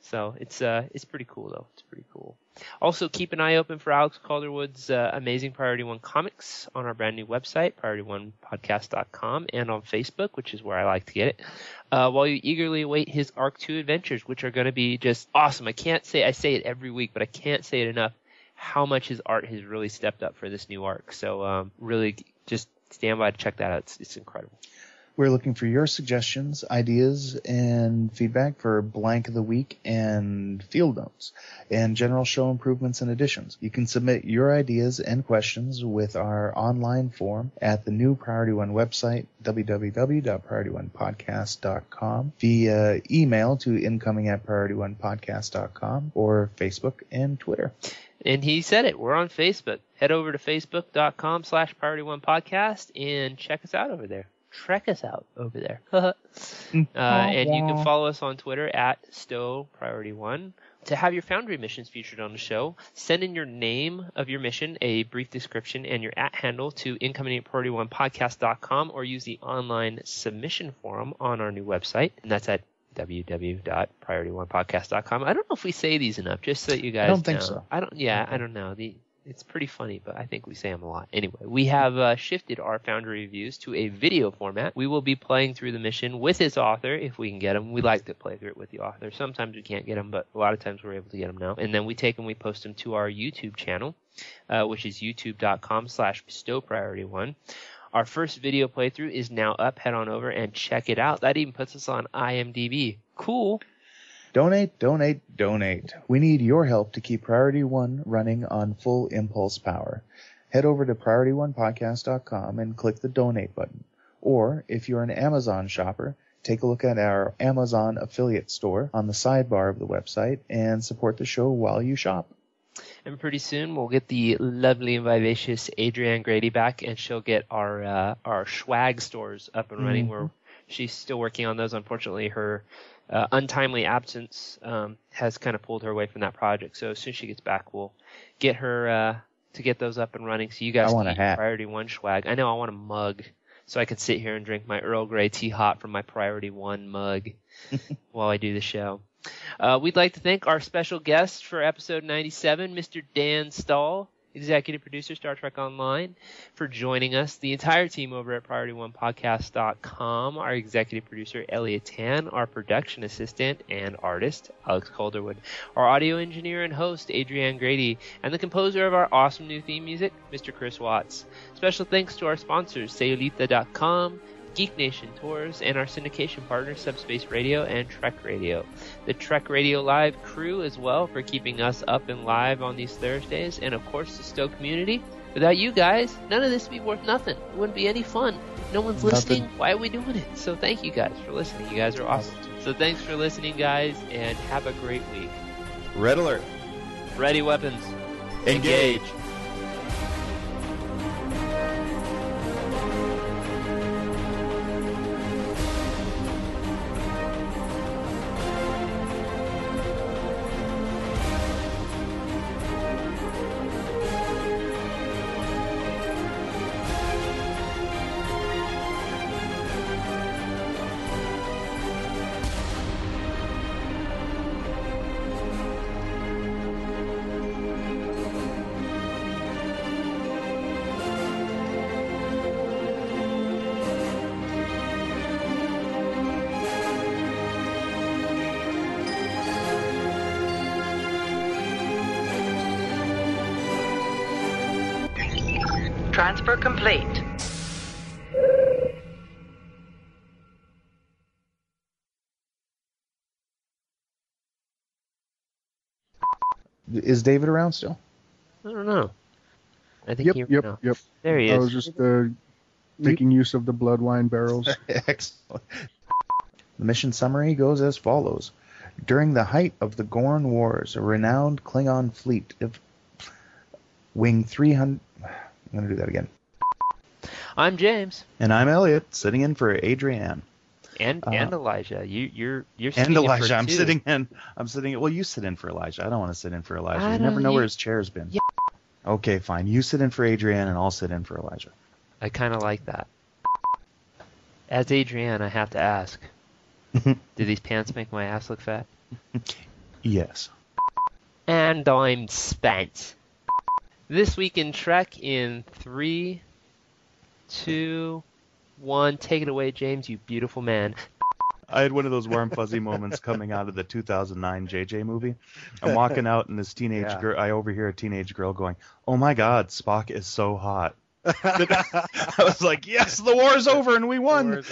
So it's uh it's pretty cool though. It's pretty cool. Also keep an eye open for Alex Calderwood's uh, amazing Priority One comics on our brand new website, PriorityOnePodcast.com, and on Facebook, which is where I like to get it. Uh, while you eagerly await his Arc Two adventures, which are going to be just awesome. I can't say I say it every week, but I can't say it enough. How much his art has really stepped up for this new arc. So um, really, just stand by to check that out. It's, it's incredible. We're looking for your suggestions, ideas, and feedback for blank of the week and field notes and general show improvements and additions. You can submit your ideas and questions with our online form at the new Priority One website, www.priorityonepodcast.com, via email to incoming at priorityonepodcast.com or Facebook and Twitter. And he said it. We're on Facebook. Head over to facebook.com slash priority one podcast and check us out over there. Trek us out over there. <laughs> uh, and you can follow us on Twitter at STO Priority One. To have your Foundry missions featured on the show, send in your name of your mission, a brief description, and your at handle to incoming at priority one podcast.com or use the online submission forum on our new website. And that's at www.priorityonepodcast.com. I don't know if we say these enough, just so that you guys I don't think know. so. I don't. Yeah, I don't know. The it's pretty funny, but I think we say them a lot. Anyway, we have uh, shifted our Foundry reviews to a video format. We will be playing through the mission with its author if we can get them. We like to play through it with the author. Sometimes we can't get them, but a lot of times we're able to get them now. And then we take them, we post them to our YouTube channel, uh, which is youtube.com slash bestow priority one. Our first video playthrough is now up. Head on over and check it out. That even puts us on IMDb. Cool. Donate, donate, donate. We need your help to keep Priority One running on full impulse power. Head over to PriorityOnePodcast.com and click the donate button. Or, if you're an Amazon shopper, take a look at our Amazon affiliate store on the sidebar of the website and support the show while you shop. And pretty soon we'll get the lovely and vivacious Adrienne Grady back, and she'll get our uh, our swag stores up and running. Mhm. Where she's still working on those. Unfortunately, her uh, untimely absence um, has kind of pulled her away from that project. So as soon as she gets back, we'll get her uh, to get those up and running. So you guys I want can a hat. Priority One swag. I know I want a mug, so I can sit here and drink my Earl Grey tea hot from my Priority One mug <laughs> while I do the show. Uh, we'd like to thank our special guest for episode 97, Mr. Dan Stahl, executive producer, Star Trek Online, for joining us. The entire team over at PriorityOnePodcast.com, our executive producer, Elliot Tan, our production assistant and artist, Alex Calderwood, our audio engineer and host, Adrienne Grady, and the composer of our awesome new theme music, Mr. Chris Watts. Special thanks to our sponsors, Sayulita.com, Geek Nation Tours, and our syndication partner, Subspace Radio and Trek Radio. The Trek Radio Live crew as well for keeping us up and live on these Thursdays, and of course the STO community. Without you guys, none of this would be worth nothing. It wouldn't be any fun. No one's Nothing. listening, why are we doing it? So thank you guys for listening. You guys are awesome. So thanks for listening, guys, and have a great week. Red alert. Ready weapons. Engage. Transfer Is David around still? I don't know. I think Yep, he, yep, no. yep. There he is. I was just uh, making use of the blood wine barrels. <laughs> Excellent. The mission summary goes as follows. During the height of the Gorn Wars, a renowned Klingon fleet of Wing 300. I'm going to do that again. I'm James. And I'm Elliot, sitting in for Adrienne. And Uh, Elijah. You you're you're And in Elijah. I'm two. sitting in. I'm sitting. Well, you sit in for Elijah. I don't want to sit in for Elijah. I you never know you- where his chair's been. Yeah. Okay, fine. You sit in for Adrienne, and I'll sit in for Elijah. I kind of like that. As Adrienne, I have to ask: <laughs> Do these pants make my ass look fat? Yes. And I'm spent. This week in Trek in three, two, one. Take it away, James. You beautiful man. I had one of those warm fuzzy moments coming out of the 2009 JJ movie. I'm walking out, and this teenage Yeah. girl. I overhear a teenage girl going, "Oh my God, Spock is so hot." <laughs> <laughs> I was like, yes, the war's over and we won.